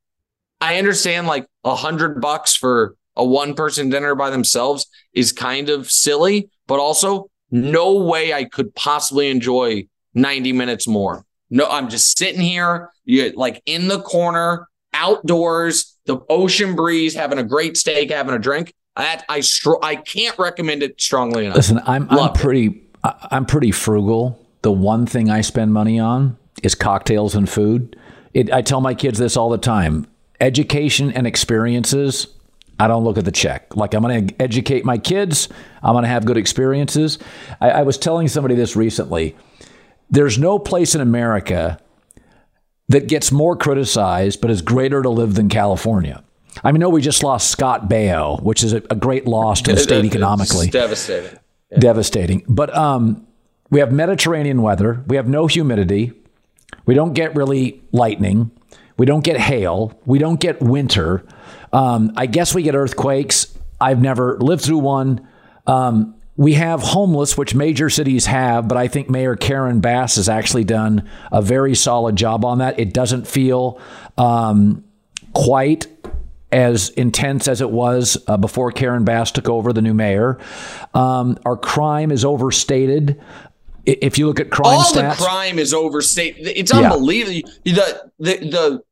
i understand like a hundred bucks for a one person dinner by themselves is kind of silly but also no way i could possibly enjoy 90 minutes more no, I'm just sitting here, you like in the corner, outdoors, the ocean breeze, having a great steak, having a drink. That I str- I can't recommend it strongly enough. Listen, I'm I'm pretty it. I'm pretty frugal. The one thing I spend money on is cocktails and food. It, I tell my kids this all the time. Education and experiences. I don't look at the check. Like I'm going to educate my kids. I'm going to have good experiences. I, I was telling somebody this recently there's no place in America that gets more criticized but is greater to live than California. I mean, no, we just lost Scott Baio, which is a, a great loss to the state economically. It's devastating. Yeah. Devastating. But um, we have Mediterranean weather. We have no humidity. We don't get really lightning. We don't get hail. We don't get winter. Um, I guess we get earthquakes. I've never lived through one. Um, we have homeless, which major cities have, but I think Mayor Karen Bass has actually done a very solid job on that. It doesn't feel um, quite as intense as it was uh, before Karen Bass took over, the new mayor. Um, our crime is overstated. If you look at crime all stats, the crime is overstated. It's unbelievable. Yeah. The, the the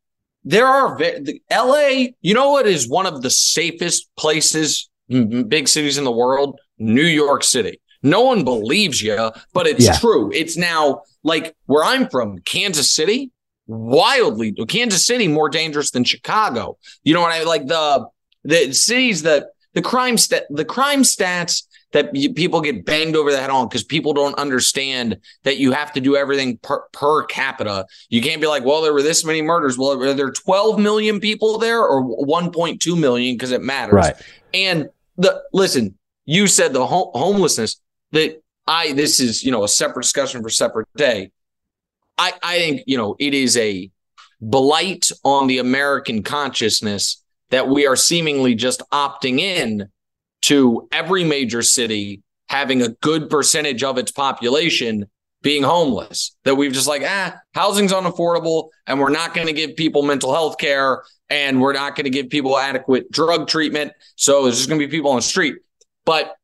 there are the, L.A. You know what is one of the safest places, big cities in the world New York City. No one believes you, but it's yeah. true. It's now like where I'm from, Kansas City, wildly Kansas City more dangerous than Chicago. You know what I mean? Like the the cities that the crime stat the crime stats that you, people get banged over the head on because people don't understand that you have to do everything per, per capita. You can't be like, well, there were this many murders. Well, are there 12 million people there or 1.2 million because it matters? Right. And the listen, you said the homelessness that I this is you know a separate discussion for separate day. I I think you know it is a blight on the American consciousness that we are seemingly just opting in to every major city having a good percentage of its population being homeless. That we've just like, ah, housing's unaffordable and we're not going to give people mental health care and we're not going to give people adequate drug treatment. So there's just going to be people on the street. But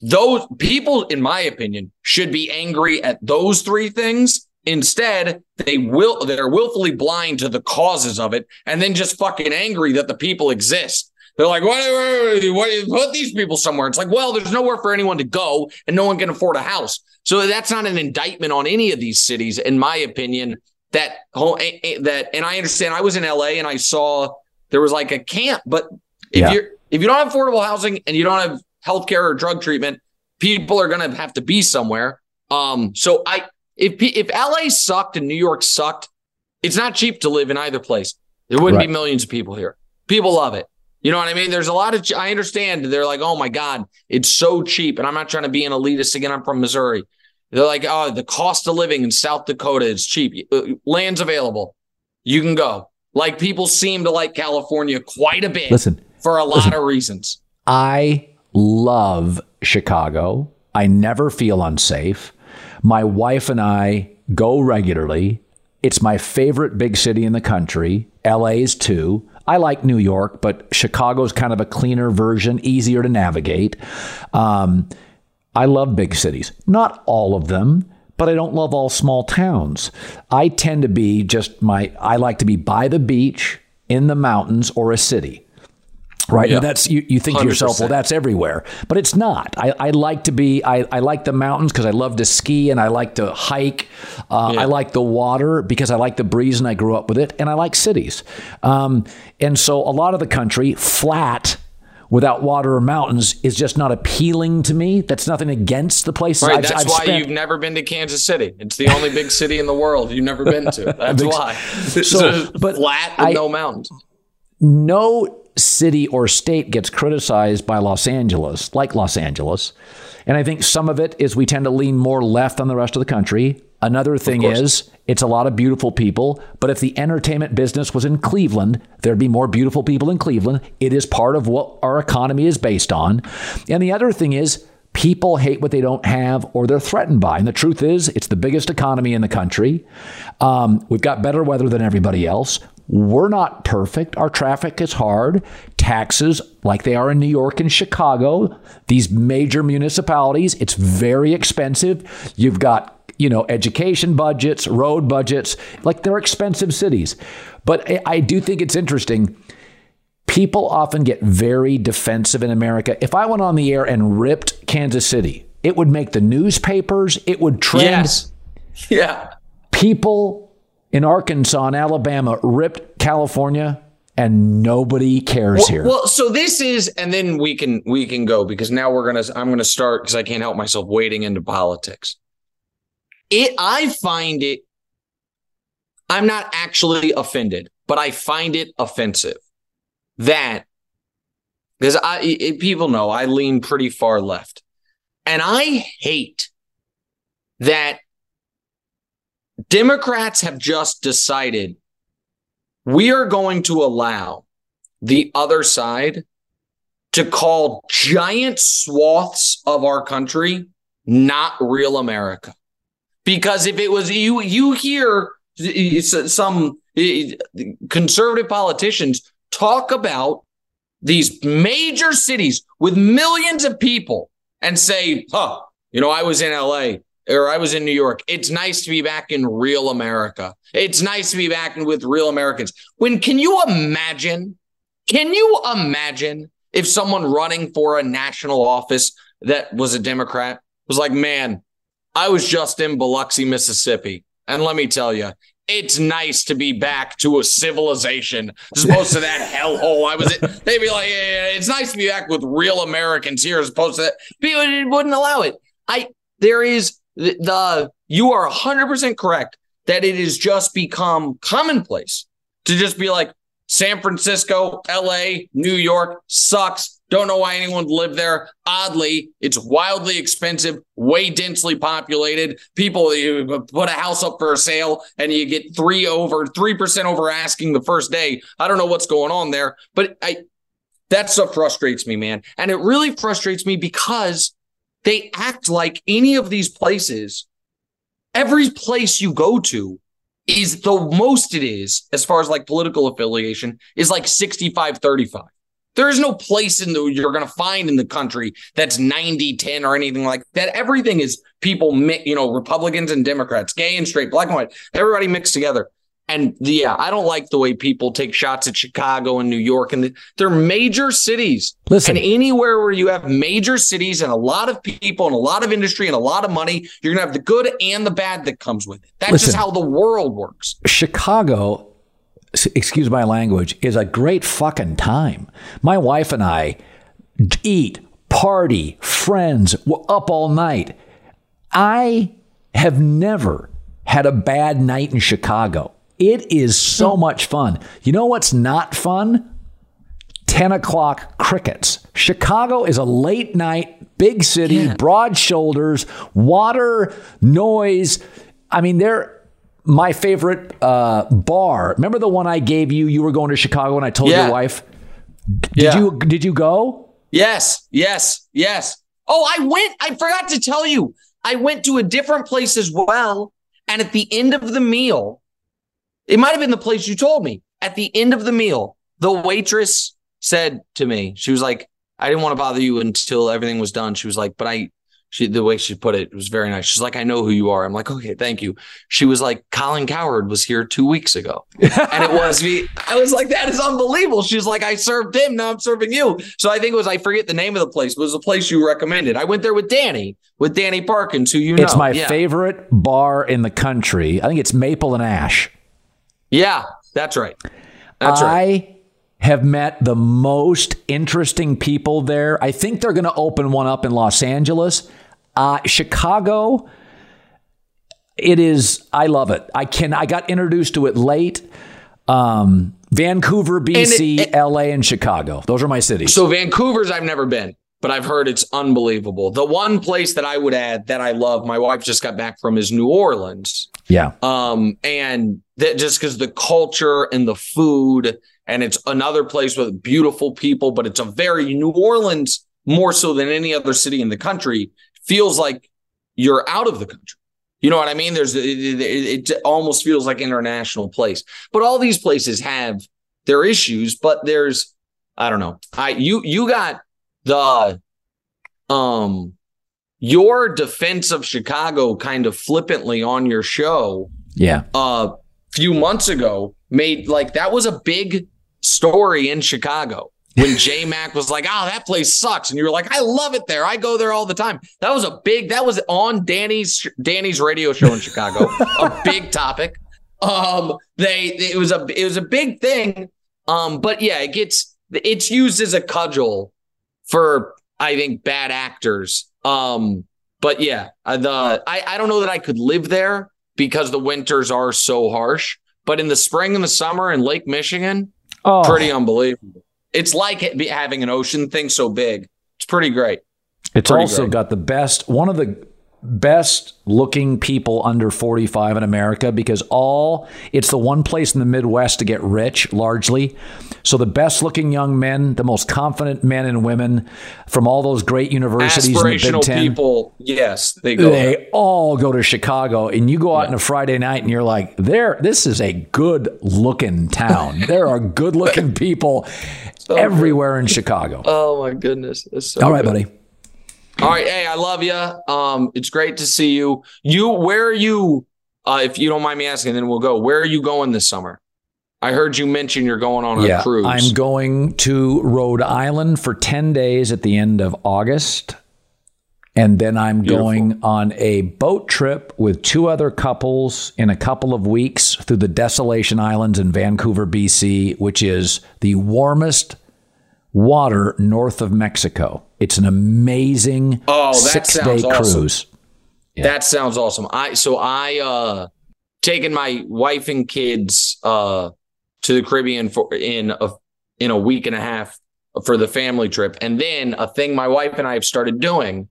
those people, in my opinion, should be angry at those three things. Instead, they will they're willfully blind to the causes of it and then just fucking angry that the people exist. They're like, what, what, what, put these people somewhere. It's like, well, there's nowhere for anyone to go and no one can afford a house. So that's not an indictment on any of these cities, in my opinion. That whole, eh, eh, that, and I understand I was in LA and I saw there was like a camp, but if Yeah. you're, if you don't have affordable housing and you don't have healthcare or drug treatment, people are going to have to be somewhere. Um, so I, if, if LA sucked and New York sucked, it's not cheap to live in either place. There wouldn't Right. be millions of people here. People love it. You know what I mean? There's a lot of, I understand. They're like, oh my God, it's so cheap. And I'm not trying to be an elitist again. I'm from Missouri. They're like, oh, the cost of living in South Dakota is cheap. Uh, Land's available. You can go. Like people seem to like California quite a bit Listen, for a lot listen. of reasons. I love Chicago. I never feel unsafe. My wife and I go regularly. It's my favorite big city in the country. LA is too. I like New York, but Chicago's kind of a cleaner version, easier to navigate. Um, I love big cities. Not all of them, but I don't love all small towns. I tend to be just my, I like to be by the beach, in the mountains, or a city. Right. Yeah. That's you, you think to yourself, well, that's everywhere. But it's not. I, I like to be I, I like the mountains because I love to ski and I like to hike. Uh, Yeah. I like the water because I like the breeze and I grew up with it. And I like cities. Um, and so a lot of the country, flat without water or mountains, is just not appealing to me. That's nothing against the place. Right. I've, That's I've why spent. you've never been to Kansas City. It's the only big city in the world you've never been to. That's Big- why. So, So, but flat with I- no mountains. no city or state gets criticized by Los Angeles, like Los Angeles. And I think some of it is we tend to lean more left than the rest of the country. Another thing is it's a lot of beautiful people, but if the entertainment business was in Cleveland, there'd be more beautiful people in Cleveland. It is part of what our economy is based on. And the other thing is people hate what they don't have or they're threatened by. And the truth is, it's the biggest economy in the country. Um, we've got better weather than everybody else. We're not perfect. Our traffic is hard. Taxes, like they are in New York and Chicago, these major municipalities, it's very expensive. You've got, you know, education budgets, road budgets, like they're expensive cities. But I, do think it's interesting people often get very defensive in America. If I went on the air and ripped Kansas City, it would make the newspapers, it would trend. Yes. Yeah. People in Arkansas and Alabama ripped California and nobody cares Well, here. well, so this is, and then we can we can go because now we're gonna. I'm gonna start because I can't help myself wading into politics. It. I find it. I'm not actually offended, but I find it offensive that because I it, people know I lean pretty far left, and I hate that Democrats have just decided we are going to allow the other side to call giant swaths of our country not real America. Because if it was you, you hear some conservative politicians talk about these major cities with millions of people and say, huh, you know, I was in LA or I was in New York. It's nice to be back in real America. It's nice to be back with real Americans. When can you imagine? Can you imagine if someone running for a national office that was a Democrat was like, man, I was just in Biloxi, Mississippi. And let me tell you, it's nice to be back to a civilization as opposed to that hellhole I was in. They'd be like, yeah, it's nice to be back with real Americans here as opposed to that. People wouldn't allow it. I, there is the, the you are 100% correct that it has just become commonplace to just be like San Francisco, LA, New York sucks. Don't know why anyone would live there. Oddly, it's wildly expensive, way densely populated. People you put a house up for a sale and you get three over three percent over asking the first day. I don't know what's going on there, but I that stuff frustrates me, man. And it really frustrates me because they act like any of these places, every place you go to is the most it is, as far as like political affiliation, is like 65 35. There is no place in the you're going to find in the country that's 90 10 or anything like that. Everything is people, you know, Republicans and Democrats, gay and straight, black and white, everybody mixed together. And yeah, I don't like the way people take shots at Chicago and New York, and they're major cities. Listen, and anywhere where you have major cities and a lot of people and a lot of industry and a lot of money, you're gonna have the good and the bad that comes with it. That's Listen, just how the world works. Chicago, excuse my language, is a great fucking time. My wife and I eat, party, friends, we're up all night. I have never had a bad night in Chicago. It is so Hmm. much fun. You know what's not fun? 10 o'clock crickets. Chicago is a late night, big city, Yeah. broad shoulders, water, noise. I mean, they're my favorite uh, bar. Remember the one I gave you? You were going to Chicago and I told Yeah. your wife. Did Yeah. you did you go? Yes, yes, yes. Oh, I went. I forgot to tell you. I went to a different place as well. And at the end of the meal, it might have been the place you told me. At the end of the meal, the waitress said to me, she was like, I didn't want to bother you until everything was done. She was like, but I, she, the way she put it, was very nice. She's like, I know who you are. I'm like, okay, thank you. She was like, Colin Cowherd was here two weeks ago. and it was me. I was like, that is unbelievable. She's like, I served him. Now I'm serving you. So I think it was, I forget the name of the place, but it was a place you recommended. I went there with Danny, with Danny Parkins, who you know. It's my Yeah. favorite bar in the country. I think it's Maple and Ash. Yeah, that's right. That's I right. have met the most interesting people there. I think they're going to open one up in Los Angeles. Uh, Chicago, it is, I love it. I can, I got introduced to it late. Um, Vancouver, BC, it- LA, and Chicago. Those are my cities. So Vancouver's I've never been, but I've heard it's unbelievable. The one place that I would add that I love, my wife just got back from is New Orleans. yeah. Um, and that just because the culture and the food, and it's another place with beautiful people, but it's a very New Orleans more so than any other city in the country feels like you're out of the country. You know what I mean? There's it, it, it almost feels like international place, but all these places have their issues. But there's I don't know. I you you got the um your defense of Chicago kind of flippantly on your show Yeah. a few months ago made like that was a big story in Chicago when J Mac was like, "Oh, that place sucks," and you were like, "I love it there. I go there all the time." That was a big. That was on Danny's Danny's radio show in Chicago. a big topic. Um, they it was a it was a big thing. Um, but yeah, it gets it's used as a cudgel for I think bad actors. Um, but yeah, uh, the I I don't know that I could live there because the winters are so harsh. But in the spring and the summer in Lake Michigan, Oh, pretty unbelievable. It's like it be- having an ocean thing so big. It's pretty great. It's Pretty also great. got the best, one of the best looking people under 45 in America because all, it's the one place in the Midwest to get rich largely. So the best looking young men, the most confident men and women from all those great universities in the Big Ten. people, yes, they go. there. They all go to Chicago, and you go out on a Friday night, and you're like, "There, this is a good looking town. there are good looking people everywhere in Chicago." Oh my goodness. So all right, good. buddy. All right, hey, I love you. Um, it's great to see you. You, where are you? Uh, if you don't mind me asking, then we'll go. Where are you going this summer? I heard you mention you're going on a yeah, cruise. I'm going to Rhode Island for 10 days at the end of August. And then I'm going on a boat trip with two other couples in a couple of weeks through the Desolation Islands in Vancouver, BC, which is the warmest water north of Mexico. It's an amazing Oh, six day awesome. cruise. That sounds awesome. I so I uh taken my wife and kids uh to the Caribbean for in a in a week and a half for the family trip. And then a thing my wife and I have started doing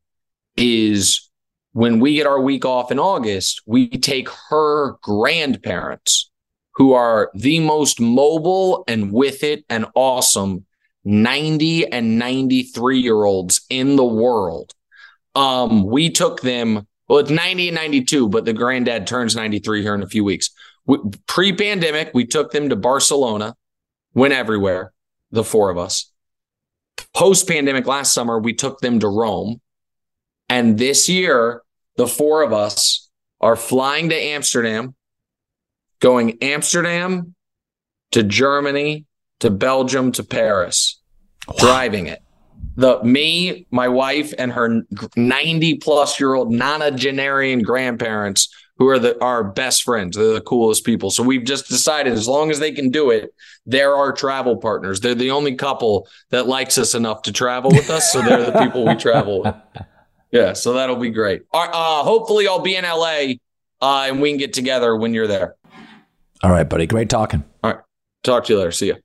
is when we get our week off in August, we take her grandparents who are the most mobile and with it and awesome 90 and 93 year olds in the world. Um, we took them, well, it's 90 and 92, but the granddad turns 93 here in a few weeks. Pre pandemic, we took them to Barcelona, went everywhere, the four of us. Post pandemic last summer, we took them to Rome. And this year, the four of us are flying to Amsterdam going Amsterdam to Germany to Belgium to Paris, wow. driving it. The me, my wife, and her 90 plus year old nonagenarian grandparents who are the our best friends. They're the coolest people. So we've just decided as long as they can do it, they're our travel partners. They're the only couple that likes us enough to travel with us. So they're the people we travel with. Yeah, so that'll be great. Uh, hopefully, I'll be in LA uh, and we can get together when you're there. All right, buddy. Great talking. All right. Talk to you later. See you.